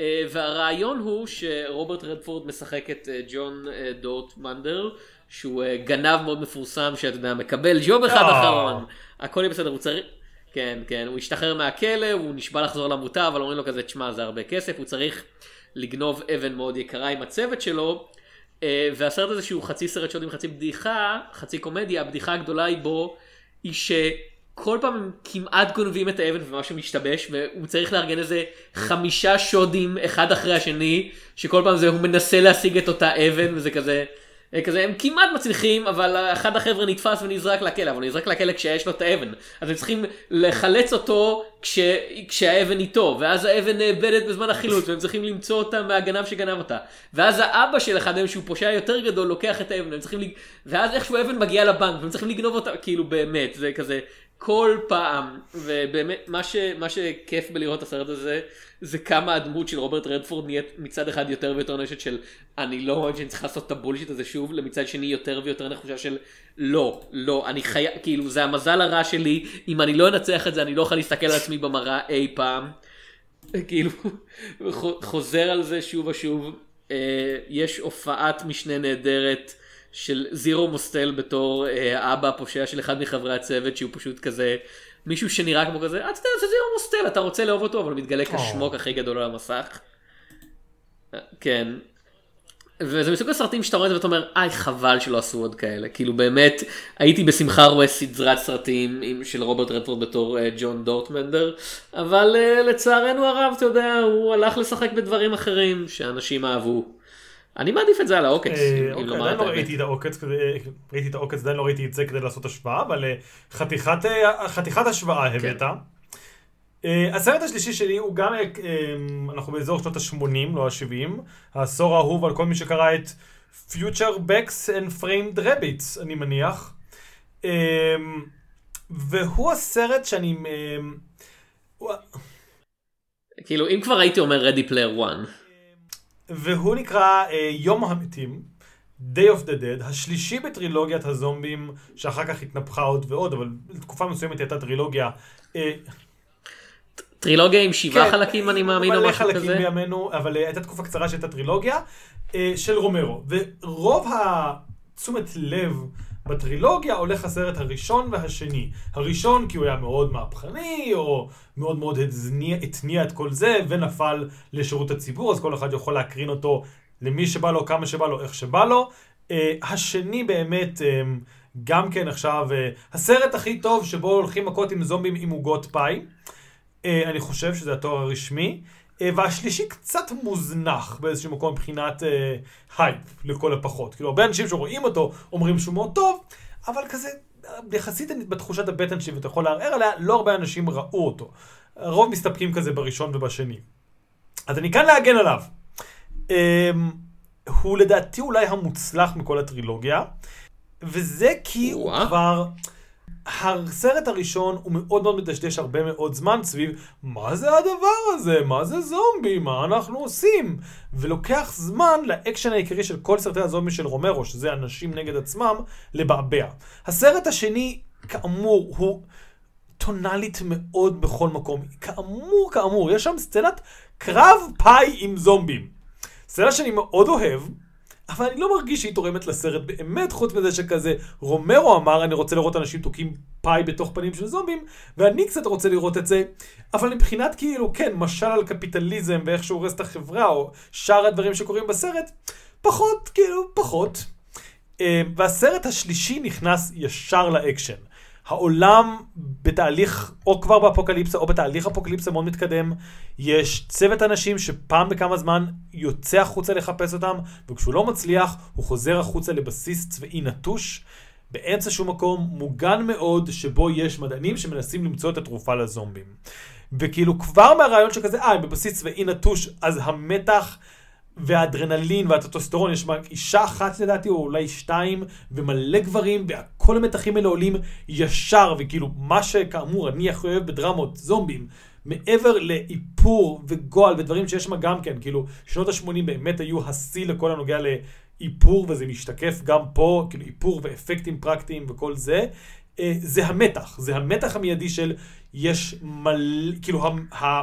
אה, והרעיון הוא שרוברט רדפורד משחק את אה, ג'ון אה, דורטמונדר, שהוא גנב מאוד מפורסם, שאתה יודע, מקבל ג'וב אחד. אחרון. הכל יהיה בסדר, הוא צריך... כן, כן, הוא השתחרר מהכלא, הוא נשבע לחזור לעמותה, אבל אומרים לו כזה, תשמע, זה הרבה כסף, הוא צריך לגנוב אבן מאוד יקרה עם הצוות שלו, אה, והסרט הזה שהוא חצי סרט שודים, חצי בדיחה, חצי קומדיה, הבדיחה הגדולה היא בו, היא שכל פעם הם כמעט גונבים את האבן ומשהו משתבש, והוא צריך לארגן איזה חמישה שודים אחד אחרי השני, שכל פעם זה הוא מנסה להשיג את אותה אבן, וזה כזה... אה, כזה הם כמעט מצליחים אבל אחד החבר'ה נתפס ונזרק לכלא אבל הוא נזרק לכלא כשיש לו את האבן. אז הם צריכים לחלץ אותו כש... כשהאבן איתו ואז האבן נאבדת בזמן החילוץ והם צריכים למצוא אותה מהגנב שגנב אותה. ואז האבא של אחד מהם שהוא פושע יותר גדול לוקח את האבן והם צריכים לג... ואז איכשהו האבן מגיעה לבנק והם צריכים לגנוב אותה כאילו באמת זה כזה כל פעם ובאמת מה, ש... מה שכיף בלראות את הסרט הזה זה כמה הדמות של רוברט רדפורד נהיית מצד אחד יותר ויותר נשת של אני לא מאמין שאני צריך לעשות את הבולשיט הזה שוב למצד שני יותר ויותר נחושה של לא לא אני חייב כאילו זה המזל הרע שלי אם אני לא אנצח את זה אני לא אוכל להסתכל על עצמי במראה אי פעם. כאילו חוזר על זה שוב ושוב אה, יש הופעת משנה נהדרת של זירו מוסטל בתור אה, האבא הפושע של אחד מחברי הצוות שהוא פשוט כזה מישהו שנראה כמו כזה "אה, אתה יודע זה זירו מוסטל אתה רוצה לאהוב אותו אבל הוא מתגלה כשמוק הכי גדול על המסך. אה, כן. וזה מסוג הסרטים שאתה רואה את זה ואתה אומר איי חבל שלא עשו עוד כאלה כאילו באמת הייתי בשמחה רואה סדרת סרטים עם, של רוברט רדפורד בתור uh, ג'ון דורטמנדר אבל uh, לצערנו הרב אתה יודע הוא הלך לשחק בדברים אחרים שאנשים אהבו. אני מעדיף את זה על העוקץ אה, אם- אוקיי, לומר את לא האמת. ראיתי את העוקץ, ראיתי את העוקץ, עדיין לא ראיתי את זה כדי לעשות השוואה, אבל אה, חתיכת אה, חתיכת השוואה כן. הבאת. הסרט השלישי שלי הוא גם, אה, אנחנו באזור שנות ה-80, לא ה-70, העשור האהוב על כל מי שקרא את Future Backs and Framed Rabbits, אני מניח. אה, והוא הסרט שאני... הוא- כאילו אם כבר הייתי אומר Ready Player One והוא נקרא אה, יום המתים, Day of the Dead, השלישי בטרילוגיית הזומבים, שאחר כך התנפחה עוד ועוד, אבל לתקופה מסוימת היא הייתה טרילוגיה. אה, טרילוגיה עם שבעה כן, חלקים אני מאמין או מלא משהו חלקים כזה. בימינו, אבל אה, הייתה תקופה קצרה שהייתה טרילוגיה של רומרו. ורוב התשומת לב בטרילוגיה הולך הסרט הראשון והשני. הראשון כי הוא היה מאוד מהפכני, או מאוד מאוד התניע, התניע את כל זה, ונפל לשירות הציבור, אז כל אחד יכול להקרין אותו למי שבא לו, כמה שבא לו, איך שבא לו. אה, השני באמת, אה, גם כן עכשיו, אה, הסרט הכי טוב שבו הולכים מכות עם זומבים עם עוגות פאי. אה, אני חושב שזה התואר הרשמי. והשלישי קצת מוזנח באיזשהו מקום מבחינת אה, הייפ, לכל הפחות. כאילו, הרבה אנשים שרואים אותו אומרים שהוא מאוד טוב, אבל כזה, אה, יחסית בתחושת הבטן שלי, ואתה יכול לערער עליה, לא הרבה אנשים ראו אותו. הרוב מסתפקים כזה בראשון ובשני. אז אני כאן להגן עליו. אה, הוא לדעתי אולי המוצלח מכל הטרילוגיה, וזה כי הוא וואה. כבר... הסרט הראשון הוא מאוד מאוד מדשדש הרבה מאוד זמן סביב מה זה הדבר הזה, מה זה זומבי, מה אנחנו עושים? ולוקח זמן לאקשן העיקרי של כל סרטי הזומבי של רומרו, שזה אנשים נגד עצמם, לבעבע. הסרט השני, כאמור, הוא טונאלית מאוד בכל מקום. כאמור, כאמור, יש שם סצנת קרב פאי עם זומבים. סצנה שאני מאוד אוהב, אבל אני לא מרגיש שהיא תורמת לסרט באמת, חוץ מזה שכזה, רומרו אמר, אני רוצה לראות אנשים תוקעים פאי בתוך פנים של זומבים, ואני קצת רוצה לראות את זה, אבל מבחינת כאילו, כן, משל על קפיטליזם ואיך שהוא הורס את החברה, או שאר הדברים שקורים בסרט, פחות, כאילו, פחות. אה, והסרט השלישי נכנס ישר לאקשן. העולם בתהליך, או כבר באפוקליפסה, או בתהליך אפוקליפסה מאוד מתקדם. יש צוות אנשים שפעם בכמה זמן יוצא החוצה לחפש אותם, וכשהוא לא מצליח, הוא חוזר החוצה לבסיס צבאי נטוש, באמצע שום מקום, מוגן מאוד, שבו יש מדענים שמנסים למצוא את התרופה לזומבים. וכאילו כבר מהרעיון שכזה, אה, בבסיס צבאי נטוש, אז המתח והאדרנלין והטטוסטרון, יש רק אישה אחת לדעתי, או אולי שתיים, ומלא גברים, וכל המתחים האלה עולים ישר, וכאילו, מה שכאמור אני הכי אוהב בדרמות זומבים, מעבר לאיפור וגועל ודברים שיש שם גם כן, כאילו, שנות ה-80 באמת היו השיא לכל הנוגע לאיפור, וזה משתקף גם פה, כאילו איפור ואפקטים פרקטיים וכל זה. אה, זה המתח, זה המתח המיידי של יש מלא, כאילו, ה...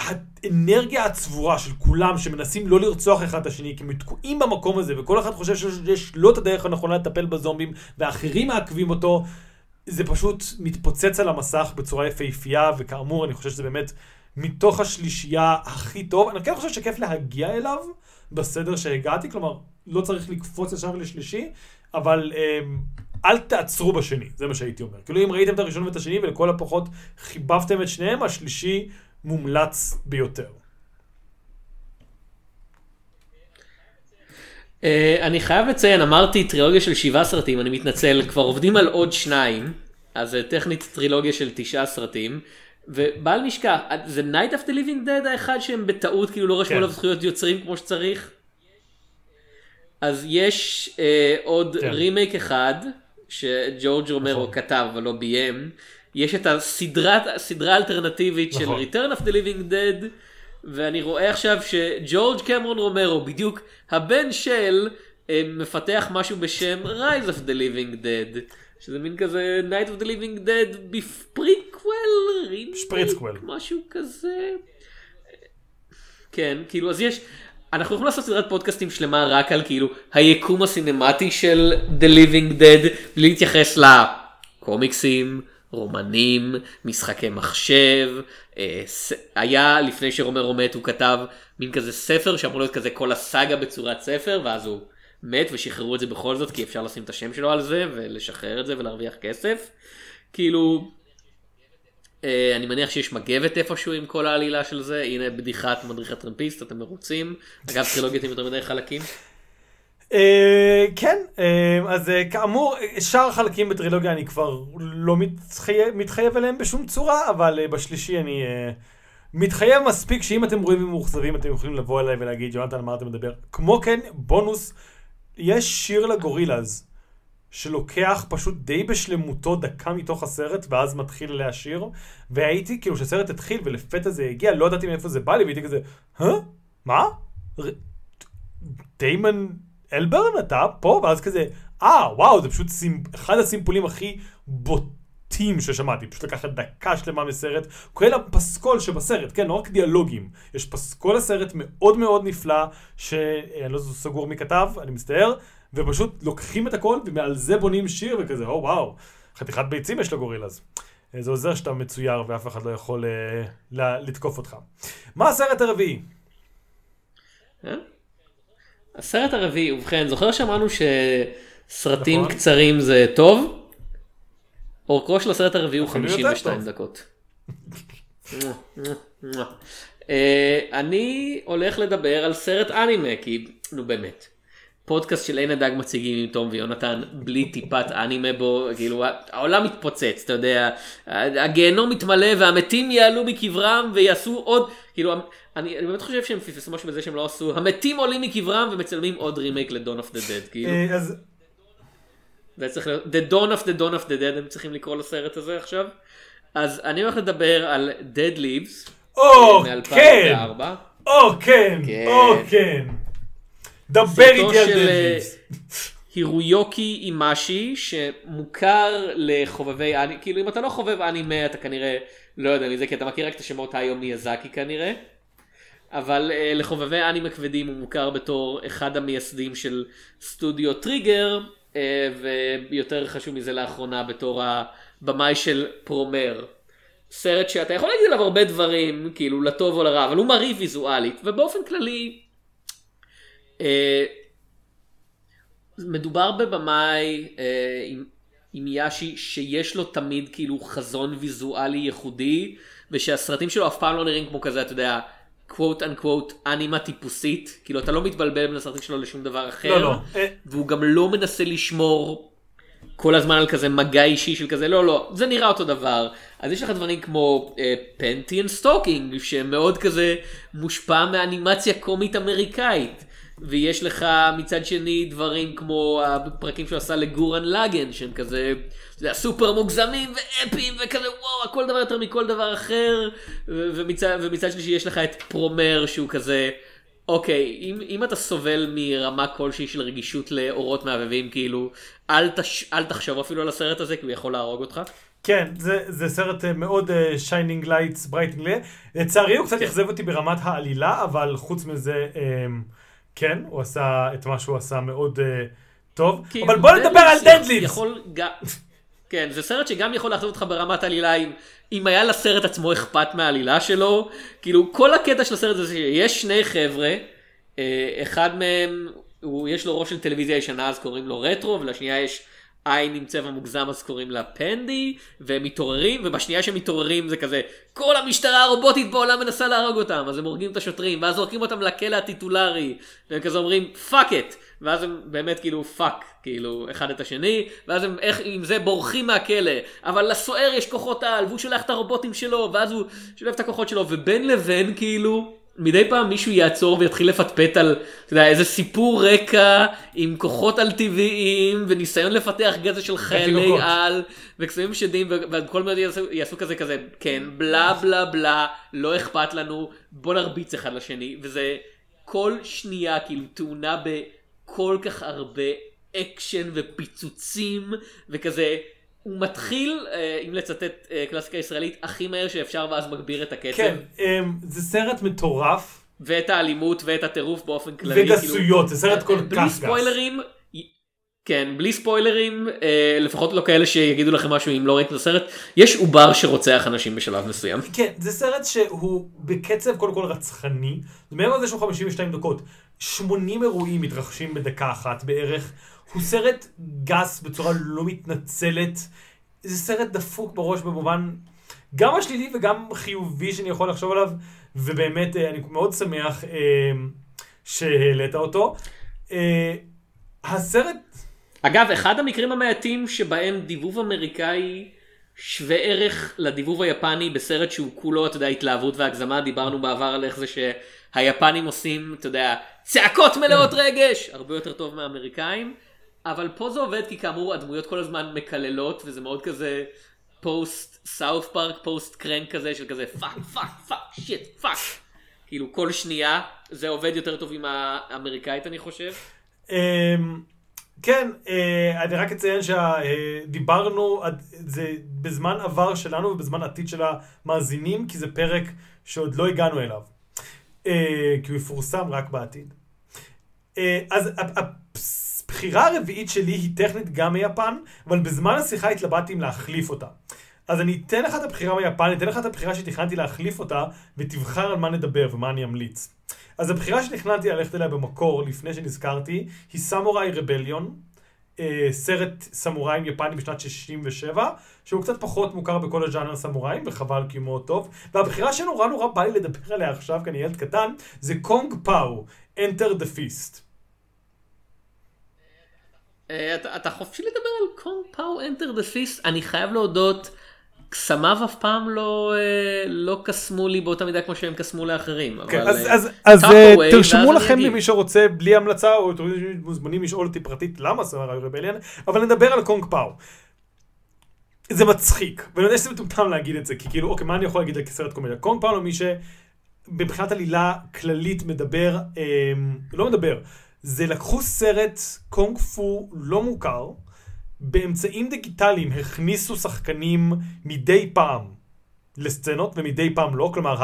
האנרגיה הצבורה של כולם שמנסים לא לרצוח אחד את השני, כי הם תקועים במקום הזה, וכל אחד חושב שיש לא את הדרך הנכונה לטפל בזומבים, ואחרים מעכבים אותו, זה פשוט מתפוצץ על המסך בצורה יפהפייה, וכאמור, אני חושב שזה באמת מתוך השלישייה הכי טוב. אני כן חושב שכיף להגיע אליו בסדר שהגעתי, כלומר, לא צריך לקפוץ ישר לשלישי, אבל אמ, אל תעצרו בשני, זה מה שהייתי אומר. כאילו אם ראיתם את הראשון ואת השני ולכל הפחות חיבבתם את שניהם, השלישי מומלץ ביותר. Uh, אני חייב לציין, אמרתי טרילוגיה של שבעה סרטים, אני מתנצל, כבר עובדים על עוד שניים, אז זה טכנית טרילוגיה של תשעה סרטים, ובל נשכח, זה Night of the Living Dead האחד שהם בטעות כאילו לא רשמו כן. עליו זכויות יוצרים כמו שצריך? אז יש uh, עוד כן. רימייק אחד, שג'ורג' רומרו נכון. כתב אבל לא ביים, יש את הסדרה האלטרנטיבית של נכון. Return of the Living Dead, ואני רואה עכשיו שג'ורג' קמרון רומרו, בדיוק הבן של, אה, מפתח משהו בשם Rise of the Living Dead, שזה מין כזה Night of the Living Dead בפריקוול, שפריצקוול. משהו כזה. כן, כאילו אז יש, אנחנו יכולים לעשות סדרת פודקאסטים שלמה רק על כאילו היקום הסינמטי של The Living Dead, בלי להתייחס לקומיקסים, רומנים, משחקי מחשב, אה, ס... היה לפני שרומרו מת הוא כתב מין כזה ספר שאמור להיות כזה כל הסאגה בצורת ספר ואז הוא מת ושחררו את זה בכל זאת כי אפשר לשים את השם שלו על זה ולשחרר את זה ולהרוויח כסף. כאילו אה, אני מניח שיש מגבת איפשהו עם כל העלילה של זה, הנה בדיחת מדריך הטרמפיסט, אתם מרוצים? אגב טרילוגיות עם יותר מדי חלקים. אה, כן, אה, אז אה, כאמור, שאר החלקים בטרילוגיה אני כבר לא מתחייב, אליהם בשום צורה, אבל בשלישי אני מתחייב מספיק שאם אתם רואים ומאוכזבים אתם יכולים לבוא אליי ולהגיד, יונתן, מה אתה מדבר? כמו כן, בונוס, יש שיר לגורילאז, שלוקח פשוט די בשלמותו דקה מתוך הסרט, ואז מתחיל להשיר, והייתי, כאילו, כשהסרט התחיל ולפתע זה הגיע, לא ידעתי מאיפה זה בא לי, והייתי כזה, הא? מה? דיימון אלברן אתה פה? ואז כזה, אה, וואו, זה פשוט סימ... אחד הסימפולים הכי בוטים ששמעתי. פשוט לקחת דקה שלמה מסרט, כולל הפסקול שבסרט, כן, לא רק דיאלוגים. יש פסקול לסרט מאוד מאוד נפלא, שאני לא סגור מי כתב, אני מצטער, ופשוט לוקחים את הכל ומעל זה בונים שיר וכזה, או וואו, חתיכת ביצים יש לגורילאז. אה, זה עוזר שאתה מצויר ואף אחד לא יכול אה, לתקוף אותך. מה הסרט הרביעי? הסרט הרביעי, ובכן, זוכר שאמרנו שסרטים נכון. קצרים זה טוב? אורכו של הסרט הרביעי הוא אפילו יותר 52 טוב. דקות. אה, אני הולך לדבר על סרט אנימה, כי נו באמת. פודקאסט של עין הדג מציגים עם תום ויונתן בלי טיפת אנימה בו, כאילו העולם מתפוצץ, אתה יודע, הגיהנום מתמלא והמתים יעלו מקברם ויעשו עוד, כאילו אני, אני באמת חושב שהם פספסו משהו בזה שהם לא עשו, המתים עולים מקברם ומצלמים עוד רימייק ל Dawn of the Dead, כאילו, אה, אז זה צריך להיות, The Dawn of the Dawn of the Dead הם צריכים לקרוא לסרט הזה עכשיו, אז אני הולך לדבר על Dead Leaves, או, כן! מ-2004. או כן, כן. או כן. דבר איתי על של אה, Dead Leaves. הירויוקי אימאישי שמוכר לחובבי אנימה, כאילו אם אתה לא חובב אנימה אתה כנראה לא יודע מזה כי אתה מכיר רק את השמות היו מיאזקי כנראה. אבל uh, לחובבי אנימה כבדים הוא מוכר בתור אחד המייסדים של סטודיו טריגר uh, ויותר חשוב מזה לאחרונה בתור הבמאי של פרומר. סרט שאתה יכול להגיד עליו הרבה דברים כאילו לטוב או לרע אבל הוא מרהיב ויזואלית ובאופן כללי אה, מדובר בבמאי אה, עם, אימאישי שיש לו תמיד כאילו חזון ויזואלי ייחודי ושהסרטים שלו אף פעם לא נראים כמו כזה אתה יודע quote unquote אנימה טיפוסית. כאילו אתה לא מתבלבל בין הסרטים שלו לשום דבר אחר. לא, לא. אה, והוא גם לא מנסה לשמור כל הזמן על כזה מגע אישי של כזה לא לא זה נראה אותו דבר. אז יש לך דברים כמו Panty and Stocking שמאוד כזה מושפע מאנימציה קומית אמריקאית ויש לך מצד שני דברים כמו הפרקים שהוא עשה לגורן לאגן שהם כזה אתה יודע, סופר מוגזמים ואפיים וכזה וואו הכל דבר יותר מכל דבר אחר ומצד, ומצד שלישי יש לך את פרומר שהוא כזה אוקיי אם, אם אתה סובל מרמה כלשהי של רגישות לאורות מהבהבים כאילו אל, תש, אל תחשוב אפילו על הסרט הזה כי הוא יכול להרוג אותך. כן, זה, זה סרט אה, מאוד shining lights ב rating לצערי הוא קצת כן. אכזב אותי ברמת העלילה, אבל חוץ מזה, אמ, כן, הוא עשה את מה שהוא עשה מאוד אה, טוב. כאילו, אבל בוא נדבר על דדליפס. יכול גם... כן, זה סרט שגם יכול לאכזב אותך ברמת עלילה אם, אם היה לסרט עצמו אכפת מהעלילה שלו. כאילו, כל הקטע של הסרט הזה שיש שני חבר'ה, אה, אחד מהם, הוא, יש לו ראש של טלוויזיה ישנה אז קוראים לו רטרו, ולשנייה יש עין עם צבע מוגזם אז קוראים לה פנדי, והם מתעוררים, ובשנייה שהם מתעוררים זה כזה, כל המשטרה הרובוטית בעולם מנסה להרוג אותם, אז הם הורגים את השוטרים, ואז זורקים אותם לכלא הטיטולרי, והם כזה אומרים fuck את, ואז הם באמת כאילו fuck, כאילו אחד את השני, ואז הם איך עם זה בורחים מהכלא, אבל לסוהר יש כוחות על, והוא שולח את הרובוטים שלו, ואז הוא שולף את הכוחות שלו, ובין לבין כאילו, מדי פעם מישהו יעצור ויתחיל לפטפט על, אתה יודע, איזה סיפור רקע עם כוחות על טבעיים וניסיון לפתח גזע של חיילי על וקסמים שדים וכל מיני יעשו, יעשו כזה כזה, כן, בלה בלה בלה, לא אכפת לנו, בוא נרביץ אחד לשני, וזה כל שנייה כאילו תאונה בכל כך הרבה אקשן ופיצוצים וכזה. הוא מתחיל, אה, אם לצטט אה, קלאסיקה ישראלית, הכי מהר שאפשר ואז מגביר את הקצב. כן, אמ, זה סרט מטורף, ואת האלימות ואת הטירוף באופן כללי. וגסויות, זה סרט כל כאילו, כך בלי גס. ספוילרים, כן, בלי ספוילרים, אה, לפחות לא כאלה שיגידו לכם משהו אם לא ראיתם את הסרט, יש עובר שרוצח אנשים בשלב מסוים. כן, זה סרט שהוא בקצב קודם כל רצחני, מעבר לזה שהוא 52 דקות, 80 אירועים מתרחשים בדקה אחת בערך, הוא סרט גס בצורה לא מתנצלת, זה סרט דפוק בראש במובן גם השלילי וגם חיובי שאני יכול לחשוב עליו, ובאמת אה, אני מאוד שמח אה, שהעלית אותו. אה, הסרט אגב, אחד המקרים המעטים שבהם דיבוב אמריקאי שווה ערך לדיבוב היפני בסרט שהוא כולו, אתה יודע, התלהבות והגזמה, דיברנו בעבר על איך זה שהיפנים עושים, אתה יודע, צעקות מלאות רגש, הרבה יותר טוב מהאמריקאים, אבל פה זה עובד כי כאמור הדמויות כל הזמן מקללות וזה מאוד כזה פוסט סאוף פארק, פוסט קרנק כזה של כזה fuck fuck fuck shit fuck. כאילו כל שנייה זה עובד יותר טוב עם האמריקאית אני חושב. אמ, כן, אה, אני רק אציין שדיברנו, זה בזמן עבר שלנו ובזמן עתיד של המאזינים, כי זה פרק שעוד לא הגענו אליו. אה, כי הוא יפורסם רק בעתיד. אה, אז ה- הבחירה הרביעית שלי היא טכנית גם מיפן, אבל בזמן השיחה התלבטתי אם להחליף אותה. אז אני אתן לך את הבחירה מיפן, אני אתן לך את הבחירה שתכננתי להחליף אותה, ותבחר על מה נדבר ומה אני אמליץ. אז הבחירה שתכננתי ללכת אליה במקור, לפני שנזכרתי, היא Samurai Rebellion, אה, סרט סמוראים יפני בשנת 67, שהוא קצת פחות מוכר בכל הז'אנר סמוראים, וחבל כי הוא מאוד טוב. והבחירה שנורא נורא בא לי לדבר עליה עכשיו, כי אני ילד קטן, זה Kung Pow, Enter the Fist. אה, אתה, אתה חופשי לדבר על Kung Pow Enter the Fist, אני חייב להודות, קסמיו אף פעם לא, אה, לא קסמו לי באותה מידה כמו שהם קסמו לאחרים. כן, אבל, אז, אה, אז, אז תרשמו לכם. למי שרוצה בלי המלצה, או אתם מוזמנים לשאול אותי פרטית למה סמוראי רבליון, אבל נדבר על קונג פאו. זה מצחיק, ואני יודע שזה מטומטם להגיד את זה, כי כאילו, אוקיי, מה אני יכול להגיד על כסרט קומדיה? קונג פאו למי שמבחינת עלילה כללית מדבר, אה, לא מדבר, זה לקחו סרט קונג פו לא מוכר, באמצעים דיגיטליים הכניסו שחקנים מדי פעם לסצנות ומדי פעם לא, כלומר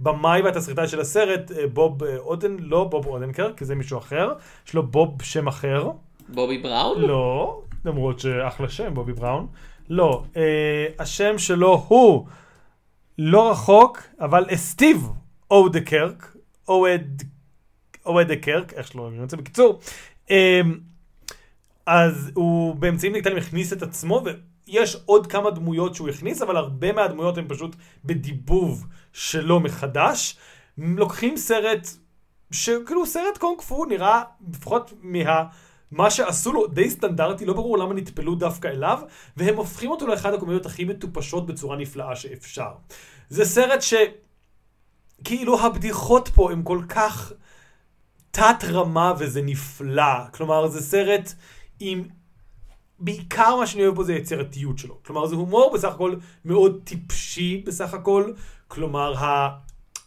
הבמאי והתסריטאי של הסרט, אה, בוב אה, אודן, לא בוב אודנקר, כי זה מישהו אחר, יש לו בוב שם אחר, בובי בראון? לא, למרות שאחלה שם, בובי בראון, לא, אה, השם שלו הוא לא רחוק, אבל סטיב אודקרק, אוהד, אוהד קרק, איך שלא, אני רוצה בקיצור, אה, אז הוא באמצעים דיגיטליים הכניס את עצמו, ויש עוד כמה דמויות שהוא הכניס, אבל הרבה מהדמויות הן פשוט בדיבוב שלו מחדש. לוקחים סרט, שכאילו סרט קונג פו נראה, לפחות מה... מה שעשו לו די סטנדרטי, לא ברור למה נטפלו דווקא אליו, והם הופכים אותו לאחד הקומדיות הכי מטופשות בצורה נפלאה שאפשר. זה סרט ש... כאילו הבדיחות פה הן כל כך תת רמה וזה נפלא. כלומר, זה סרט עם... בעיקר מה שאני אוהב בו זה היצירתיות שלו. כלומר, זה הומור בסך הכל מאוד טיפשי בסך הכל. כלומר, ה...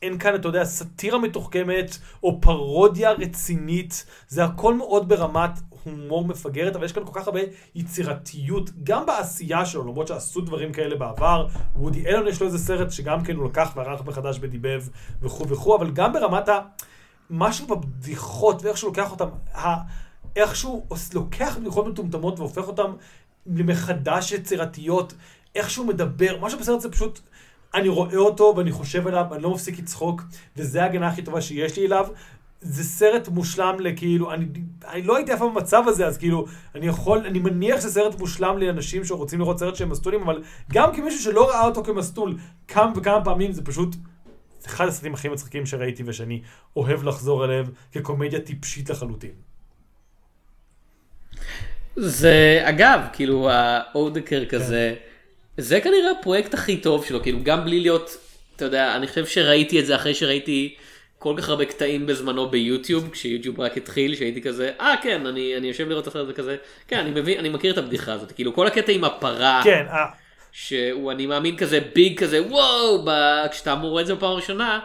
אין כאן, אתה יודע, סאטירה מתוחכמת או פרודיה רצינית. זה הכל מאוד ברמת הומור מפגרת, אבל יש כאן כל כך הרבה יצירתיות, גם בעשייה שלו, למרות שעשו דברים כאלה בעבר. וודי אלון יש לו איזה סרט שגם כן הוא לקח וערך מחדש בדיבב וכו' וכו', אבל גם ברמת ה... משהו בבדיחות ואיך שהוא לוקח אותם. איך שהוא לוקח בדיחות מטומטמות והופך אותם למחדש יצירתיות, איך שהוא מדבר, משהו בסרט זה פשוט, אני רואה אותו ואני חושב עליו, אני לא מפסיק לצחוק, וזה ההגנה הכי טובה שיש לי אליו. זה סרט מושלם לכאילו, אני, אני לא הייתי אף פעם במצב הזה, אז כאילו, אני יכול, אני מניח שזה סרט מושלם לאנשים שרוצים לראות סרט שהם מסטולים, אבל גם כמישהו שלא ראה אותו כמסטול כמה וכמה פעמים, זה פשוט אחד הסרטים הכי מצחיקים שראיתי ושאני אוהב לחזור אליהם כקומדיה טיפשית לחלוטין. זה אגב כאילו האודקר כזה זה כנראה הפרויקט הכי טוב שלו כאילו גם בלי להיות אתה יודע אני חושב שראיתי את זה אחרי שראיתי כל כך הרבה קטעים בזמנו ביוטיוב כשיוטיוב רק התחיל שהייתי כזה אה כן אני אני יושב לראות את הסרט כזה כן אני מבין אני מכיר את הבדיחה הזאת כאילו כל הקטע עם הפרה כן, שהוא אני מאמין כזה ביג כזה וואו ב- כשאתה אמור רואה את זה בפעם הראשונה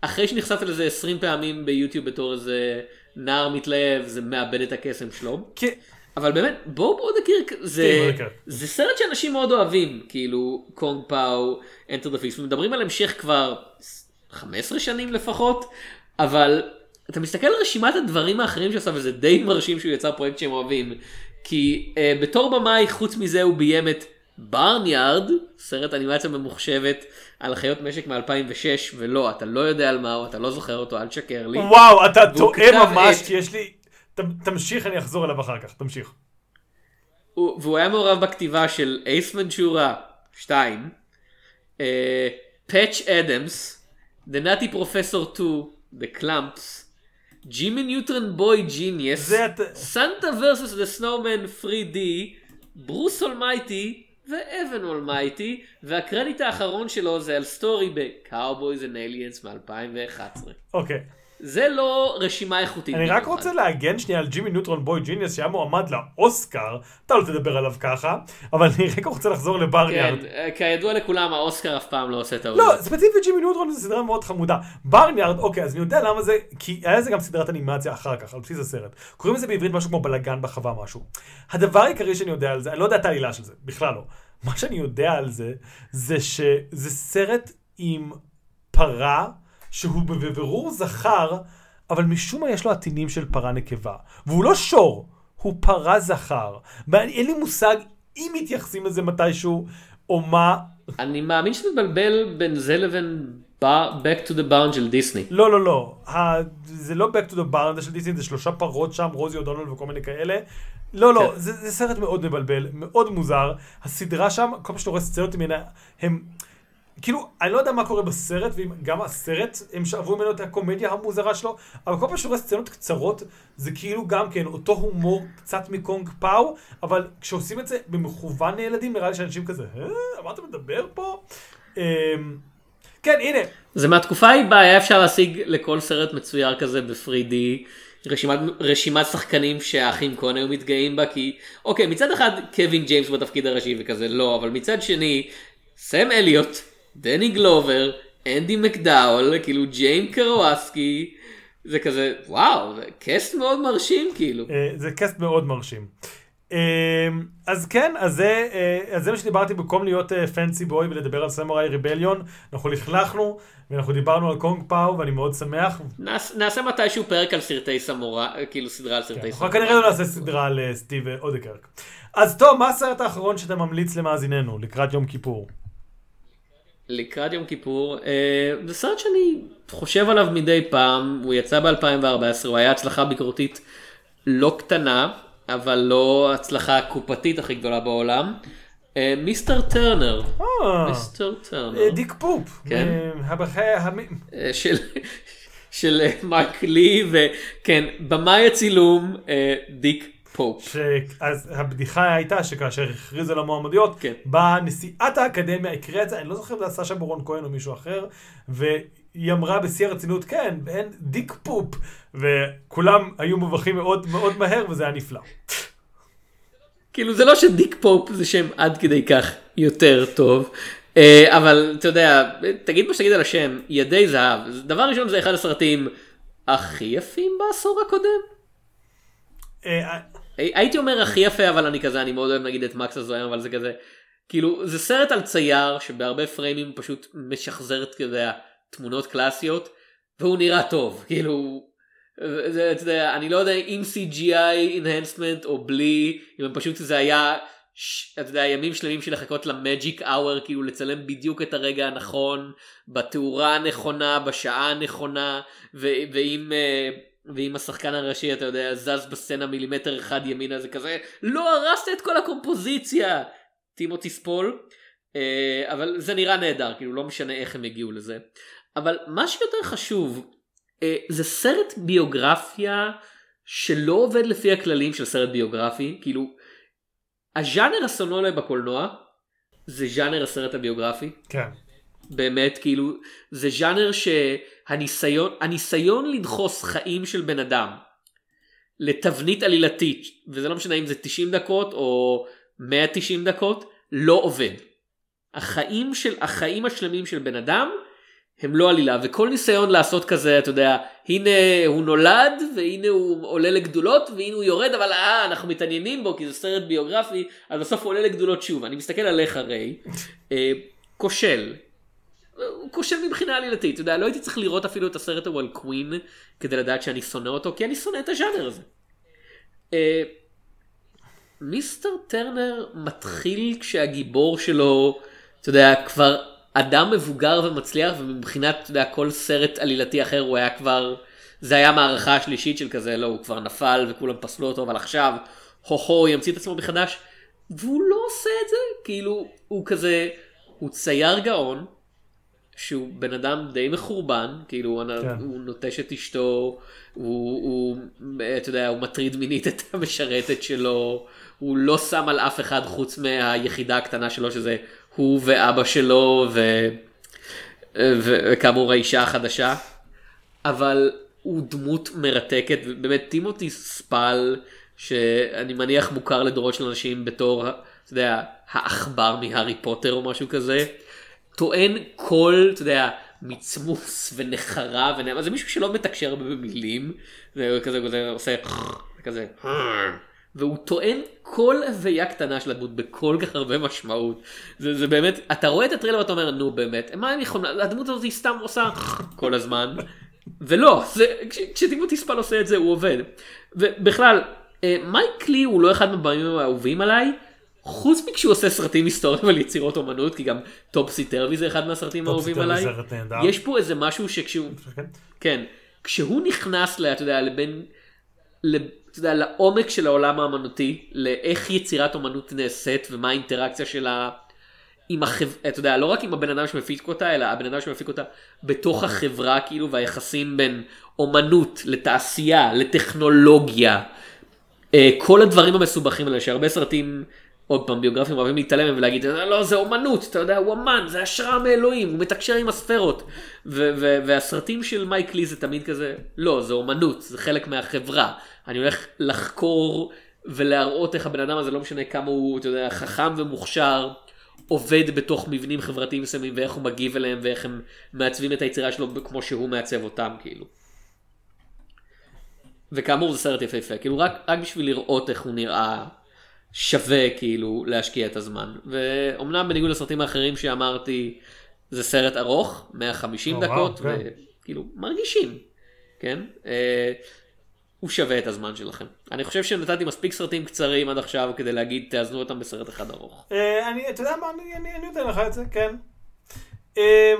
אחרי שנחשפת לזה 20 פעמים ביוטיוב בתור איזה נער מתלהב זה מאבד את הקסם שלו. כן, אבל באמת בואו בואו נכיר זה כן. זה סרט שאנשים מאוד אוהבים כאילו Kung Pow Enter the Fist מדברים על המשך כבר 15 שנים לפחות אבל אתה מסתכל על רשימת הדברים האחרים שעשה וזה די מרשים שהוא יצר פרויקט שהם אוהבים כי uh, בתור במאי חוץ מזה הוא ביים את ברניארד סרט אנימציה ממוחשבת על חיות משק מ-2006 ולא אתה לא יודע על מה הוא אתה לא זוכר אותו אל תשקר לי. וואו, אתה טועה ממש, את- כי יש לי... ת- תמשיך, אני אחזור אליו אחר כך, תמשיך. הוא- והוא היה מעורב בכתיבה של אייס מנצ'ורה 2, פאץ' אדמס, The Nutty Professor 2, The Klumps, Jimmy Neutron Boy Genius, Santa versus the Snowman 3D, Bruce Almighty ו Evan Almighty, והקרדיט האחרון שלו זה על story ב-Cowboys and Aliens מ-2011. אוקיי. זה לא רשימה איכותית. אני רק רוצה להגן שנייה על Jimmy Neutron Boy Genius שהיה מועמד לאוסקר, אתה לא תדבר עליו ככה, אבל אני רק רוצה לחזור ל Barnyard. כן, אה, כידוע לכולם האוסקר אף פעם לא עושה טעות. לא, ספציפית ג'ימי ניוטרון זו סדרה מאוד חמודה. Barnyard, אוקיי, אז אני יודע למה זה, כי היה לזה גם סדרת אנימציה אחר כך, על בסיס הסרט. קוראים לזה בעברית משהו כמו בלאגן בחווה משהו. הדבר העיקרי שאני יודע על זה, אני לא יודע את העלילה של זה, בכלל לא. מה שאני יודע על זה, זה שזה סרט עם פרה, שהוא בבירור זכר, אבל משום מה יש לו עטינים של פרה נקבה. והוא לא שור, הוא פרה זכר. ואין לי מושג אם מתייחסים לזה מתישהו, או מה, אני מאמין שאתה מתבלבל בין זה לבין Back to the Barn של דיסני. לא, לא, לא. ה... זה לא Back to the Barn של דיסני, זה שלושה פרות שם, רוזי אודונלד וכל מיני כאלה. לא, לא, כן. זה, זה סרט מאוד מבלבל, מאוד מוזר. הסדרה שם, כל פעם שאתה רואה סצנות ממנה, הם... כאילו, אני לא יודע מה קורה בסרט, וגם הסרט, הם שאבו ממנו את הקומדיה המוזרה שלו, אבל כל פעם שאתה רואה סצנות קצרות, זה כאילו גם כן אותו הומור קצת מקונג פאו, אבל כשעושים את זה במכוון לילדים, נראה לי שאנשים כזה, אה, מה אתה מדבר פה? אמ, כן, הנה, זה מהתקופה ההיא בה היה אפשר להשיג לכל סרט מצויר כזה ב-3D רשימת, רשימת שחקנים שהאחים כהן היו מתגאים בה כי אוקיי מצד אחד קווין ג'יימס בתפקיד הראשי וכזה לא אבל מצד שני סם אליוט, דני גלובר, אנדי מקדאול כאילו ג'יין קרואסקי זה כזה וואו זה קאסט מאוד מרשים כאילו. אה, זה קאסט מאוד מרשים. אה, אז כן, אז זה, אה, אז זה מה שדיברתי במקום להיות פנסי בוי ולדבר על סמוראי ריבליון, אנחנו לכלכנו ואנחנו דיברנו על קונג פאו ואני מאוד שמח. נעש, נעשה מתישהו פרק על סרטי סמורה כאילו סדרה על סרטי אנחנו סמורה. כנראה לא נעשה סדרה על אה, סטיב אה, אודקרק. אז טוב, מה הסרט האחרון שאתה ממליץ למאזיננו לקראת יום כיפור? לקראת יום כיפור, אה, זה סרט שאני חושב עליו מדי פעם, הוא יצא ב-2014, הוא היה הצלחה ביקורתית לא קטנה, אבל לא הצלחה הקופתית הכי גדולה בעולם. אה, מיסטר טרנר, אה, מיסטר טרנר, דיק פופ. כן. של... מייק לי, וכן, במאי הצילום, דיק פופ. ש... אז הבדיחה הייתה שכאשר הכריזו על המועמדויות, כן. באה נשיאת האקדמיה, הקריאה את זה, אני לא זוכר אם זה סשה ברון כהן או מישהו אחר, היא אמרה בשיא הרצינות, כן, אנד דיק פופ, וכולם היו מובכים מאוד מאוד מהר, וזה היה נפלא. כאילו זה לא שדיק פופ זה שם עד כדי כך יותר טוב. אה, אבל אתה יודע, תגיד מה שתגיד על השם, ידי זהב. דבר ראשון זה אחד הסרטים הכי יפים בעשור הקודם. הייתי אומר הכי יפה אבל אני כזה אני מאוד אוהב נגיד את מקס הזועם אבל זה כזה כאילו זה סרט על צייר שבהרבה פריימים פשוט משחזר את יודע, תמונות קלאסיות והוא נראה טוב כאילו זה, אתה יודע, אני לא יודע אם CGI enhancement או בלי אם פשוט זה היה ש- אתה יודע, ימים שלמים של לחכות למג'יק אאואר, כאילו לצלם בדיוק את הרגע הנכון, בתאורה הנכונה, בשעה הנכונה, ואם, אה, ואם השחקן הראשי, אתה יודע, זז בסצנה מילימטר אחד ימינה, זה כזה, לא הרסת את כל הקומפוזיציה! טימותי ספול. אה, אבל זה נראה נהדר, כאילו לא משנה איך הם הגיעו לזה. אבל מה שיותר חשוב, אה, זה סרט ביוגרפיה שלא עובד לפי הכללים של סרט ביוגרפי, כאילו הז'אנר הסונולה בקולנוע זה ז'אנר הסרט הביוגרפי. כן. באמת כאילו זה ז'אנר שהניסיון הניסיון לדחוס חיים של בן אדם לתבנית עלילתית וזה לא משנה אם זה 90 דקות או 190 דקות לא עובד. החיים של החיים השלמים של בן אדם הם לא עלילה וכל ניסיון לעשות כזה אתה יודע הנה הוא נולד והנה הוא עולה לגדולות והנה הוא יורד אבל אה אנחנו מתעניינים בו כי זה סרט ביוגרפי אז בסוף הוא עולה לגדולות שוב אני מסתכל עליך ריי אה, כושל. הוא כושל מבחינה עלילתית אתה יודע לא הייתי צריך לראות אפילו את הסרט ההוא על קווין כדי לדעת שאני שונא אותו כי אני שונא את הז'אנר הזה. אה, מיסטר טרנר מתחיל כשהגיבור שלו אתה יודע כבר אדם מבוגר ומצליח ומבחינת אתה יודע, כל סרט עלילתי אחר הוא היה כבר זה היה מערכה השלישית של כזה לא הוא כבר נפל וכולם פסלו אותו אבל עכשיו הו הו ימציא את עצמו מחדש והוא לא עושה את זה כאילו הוא כזה הוא צייר גאון שהוא בן אדם די מחורבן כאילו כן. הוא נוטש את אשתו הוא, הוא אתה יודע הוא מטריד מינית את המשרתת שלו הוא לא שם על אף אחד חוץ מהיחידה הקטנה שלו שזה הוא ואבא שלו ו... ו... וכאמור האישה החדשה אבל הוא דמות מרתקת ובאמת טימותי ספל שאני מניח מוכר לדורות של אנשים בתור אתה יודע העכבר מהארי פוטר או משהו כזה טוען כל אתה יודע מצמוץ ונחרה ונאמר זה מישהו שלא מתקשר הרבה במילים וכזה כזה עושה כזה והוא טוען כל הוויה קטנה של הדמות בכל כך הרבה משמעות. זה, זה באמת, אתה רואה את הטריילר ואתה אומר נו באמת, מה הם יכולים, הדמות הזאת היא סתם עושה כל הזמן. ולא, זה, כש, כשדמות יספל עושה את זה הוא עובד. ובכלל, אה, מייק לי הוא לא אחד מהבמים האהובים עליי. חוץ מכשהוא עושה סרטים היסטוריים על יצירות אומנות, כי גם טופסי טרווי זה אחד מהסרטים האהובים עליי. יש פה איזה משהו שכשהוא, כן. כן, כשהוא נכנס, ל, אתה יודע, לבין, אתה יודע, לעומק של העולם האמנותי, לאיך יצירת אומנות נעשית ומה האינטראקציה שלה עם החברה, אתה יודע, לא רק עם הבן אדם שמפיק אותה, אלא הבן אדם שמפיק אותה בתוך החברה, כאילו, והיחסים בין אומנות לתעשייה, לטכנולוגיה, אה, כל הדברים המסובכים האלה, שהרבה סרטים, עוד פעם, ביוגרפים אוהבים להתעלם מהם ולהגיד, לא, זה אומנות, אתה יודע, הוא אמן, זה השראה מאלוהים, הוא מתקשר עם הספרות. והסרטים של מייק לי זה תמיד כזה, לא, זה אומנות, זה חלק מהחברה. אני הולך לחקור ולהראות איך הבן אדם הזה, לא משנה כמה הוא, אתה יודע, חכם ומוכשר, עובד בתוך מבנים חברתיים מסוימים, ואיך הוא מגיב אליהם, ואיך הם מעצבים את היצירה שלו כמו שהוא מעצב אותם, כאילו. וכאמור זה סרט יפהפה, כאילו רק, רק בשביל לראות איך הוא נראה שווה כאילו להשקיע את הזמן. ואומנם בניגוד לסרטים האחרים שאמרתי, זה סרט ארוך, 150 או, דקות, כן. וכאילו מרגישים, כן? אה, הוא שווה את הזמן שלכם. אני חושב שנתתי מספיק סרטים קצרים עד עכשיו כדי להגיד תאזנו אותם בסרט אחד ארוך. אה, אני, אתה יודע מה, אני, אני, אני נותן לך את זה, כן. אה,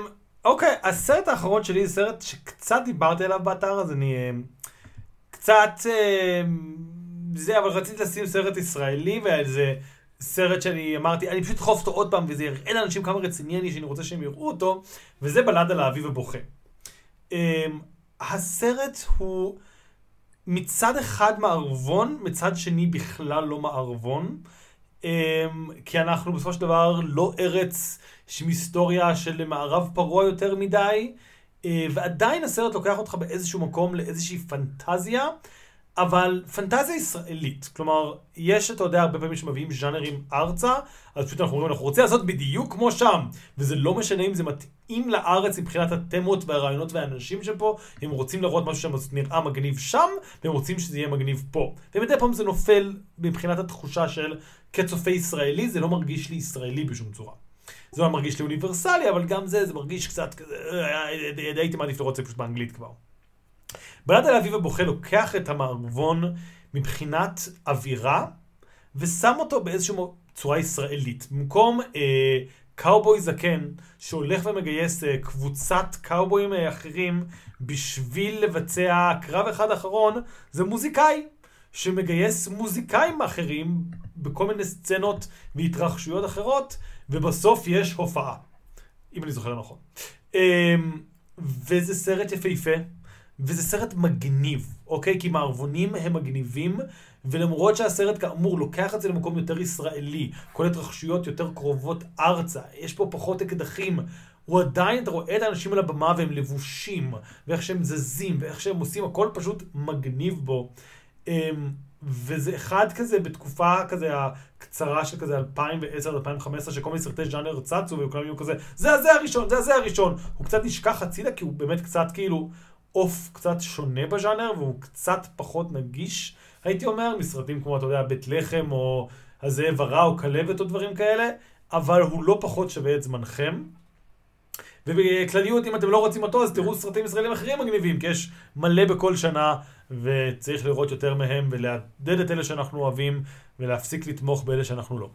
אוקיי, הסרט האחרון שלי זה סרט שקצת דיברתי עליו באתר, אז אני אה, קצת... אה, זה, אבל רציתי לשים סרט ישראלי, וזה סרט שאני אמרתי, אני פשוט אדחוף אותו עוד פעם, וזה יראה לאנשים כמה רציני אני, שאני רוצה שהם יראו אותו, וזה בלד על האביב הבוכה. אה, הסרט הוא מצד אחד מערבון, מצד שני בכלל לא מערבון. אמ, כי אנחנו בסופו של דבר לא ארץ עם היסטוריה של מערב פרוע יותר מדי, אה, ועדיין הסרט לוקח אותך באיזשהו מקום לאיזושהי פנטזיה, אבל פנטזיה ישראלית. כלומר, יש, אתה יודע, הרבה פעמים שמביאים ז'אנרים ארצה, אז פשוט אנחנו אומרים, אנחנו רוצים לעשות בדיוק כמו שם. וזה לא משנה אם זה מתאים לארץ מבחינת התמות והרעיונות והאנשים שפה, הם רוצים לראות משהו שנראה מגניב שם, והם רוצים שזה יהיה מגניב פה. ומדי פעם זה נופל מבחינת התחושה של כצופה ישראלי, זה לא מרגיש לי ישראלי בשום צורה. זה לא מרגיש לי אוניברסלי, אבל גם זה, זה מרגיש קצת כזה, אה, הייתי מעדיף לראות את זה פשוט באנגלית כבר. בלד על אביב הבוכה לוקח את המערבון מבחינת אווירה, ושם אותו באיזושהי צורה ישראלית. במקום אה, קאובוי זקן, שהולך ומגייס אה, קבוצת קאובויים אה, אחרים בשביל לבצע קרב אחד אחרון, זה מוזיקאי. שמגייס מוזיקאים אחרים בכל מיני סצנות והתרחשויות אחרות, ובסוף יש הופעה, אם אני זוכר נכון. אמ, וזה סרט יפהפה, וזה סרט מגניב, אוקיי? כי מערבונים הם מגניבים, ולמרות שהסרט כאמור לוקח את זה למקום יותר ישראלי, כל התרחשויות יותר קרובות ארצה, יש פה פחות אקדחים, הוא עדיין, אתה רואה את האנשים על הבמה והם לבושים, ואיך שהם זזים, ואיך שהם עושים, הכל פשוט מגניב בו. אמ, וזה אחד כזה בתקופה כזה הקצרה של כזה 2010-2015, שכל מיני סרטי ז'אנר צצו, וכולם יהיו כזה, זה הזה הראשון, זה הזה הראשון. הוא קצת נשכח הצידה, כי הוא באמת קצת כאילו עוף קצת שונה בז'אנר, והוא קצת פחות נגיש, הייתי אומר, מסרטים כמו, אתה יודע, בית לחם, או הזאב הרע, או כלבת, או דברים כאלה, אבל הוא לא פחות שווה את זמנכם. ובכלליות, אם אתם לא רוצים אותו, אז תראו סרטים ישראלים אחרים מגניבים, כי יש מלא בכל שנה, וצריך לראות יותר מהם, ולעדד את אלה שאנחנו אוהבים, ולהפסיק לתמוך באלה שאנחנו לא.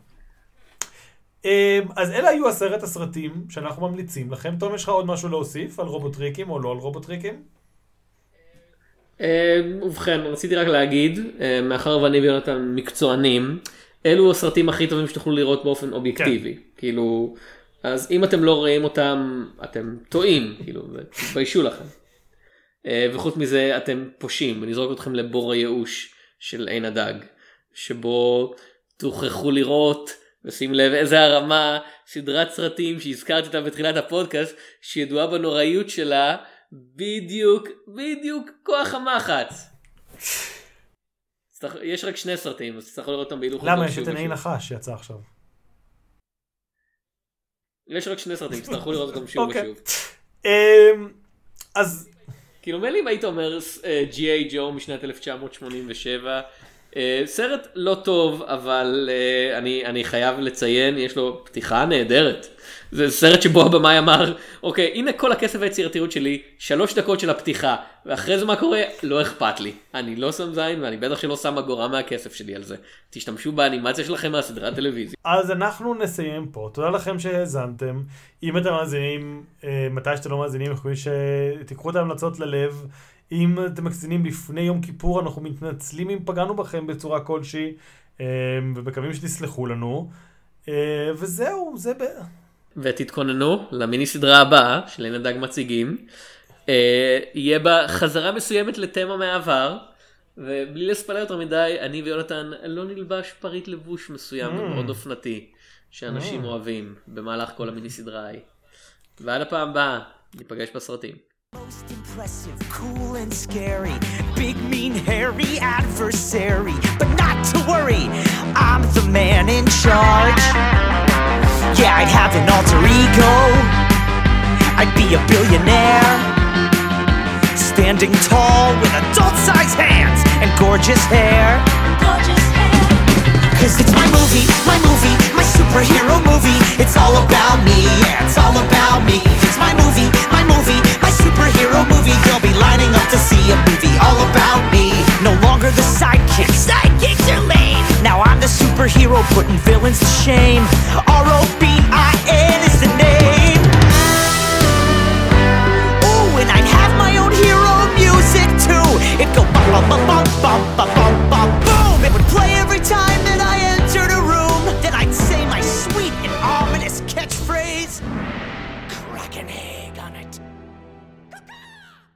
אמ, אז אלה היו עשרת הסרטים שאנחנו ממליצים לכם. תום, יש לך עוד משהו להוסיף על רובוטריקים או לא על רובוטריקים? אמ, ובכן, רציתי רק להגיד, אמ, מאחר ואני ויונתן מקצוענים, אלו הסרטים הכי טובים שתוכלו לראות באופן אובייקטיבי. כן. כאילו, אז אם אתם לא רואים אותם, אתם טועים, כאילו, תתביישו לכם. אה, וחוץ מזה אתם פושעים, זורק אתכם לבור הייאוש של עין הדג, שבו תוכרחו לראות ושים לב איזה הרמה סדרת סרטים שהזכרתי אותה בתחילת הפודקאסט שידועה בנוראיות שלה בדיוק בדיוק כוח המחץ. יש רק שני סרטים אז תצטרכו לראות אותם בהילוך למה יש את עיני נחש שיצא עכשיו. יש רק שני סרטים תצטרכו לראות אותם שוב אוקיי. ושוב. אמ, אז כאילו מילא אם היית אומר G.A. ג'ו משנת 1987 אה, סרט לא טוב אבל אה, אני חייב לציין יש לו פתיחה נהדרת. זה סרט שבו הבמאי אמר אוקיי הנה כל הכסף היצירתיות שלי שלוש דקות של הפתיחה ואחרי זה מה קורה לא אכפת לי אני לא שם זין ואני בטח שלא שם אגורה מהכסף שלי על זה תשתמשו באנימציה שלכם מהסדרת טלוויזיה. אז אנחנו נסיים פה תודה לכם שהאזנתם אם אתם מאזינים אה, מתי שאתם לא מאזינים יכולים שתיקחו את ההמלצות ללב. אם אתם מקצינים לפני יום כיפור, אנחנו מתנצלים אם פגענו בכם בצורה כלשהי, ומקווים שתסלחו לנו. וזהו, זה ב... ותתכוננו למיני סדרה הבאה של עין הדג מציגים. יהיה בה חזרה מסוימת לתמה מהעבר. ובלי לספלר יותר מדי, אני ויונתן לא נלבש פריט לבוש מסוים mm. מאוד אופנתי, שאנשים mm. אוהבים במהלך כל המיני סדרה ההיא. ועד הפעם הבאה, ניפגש בסרטים. Most impressive, cool and scary, big, mean, hairy adversary. But not to worry, I'm the man in charge. Yeah, I'd have an alter ego. I'd be a billionaire. Standing tall with adult sized hands and gorgeous hair. Gorgeous hair. Cause it's my movie, my movie, my superhero movie. It's all about me, yeah, it's all about me. It's my movie, my superhero movie. They'll be lining up to see a movie all about me. No longer the sidekick, sidekicks are lame. Now I'm the superhero putting villains to shame. R O B I N is the name. Ooh, and I'd have my own hero music too. It'd go bum bum bum bum bum bum bum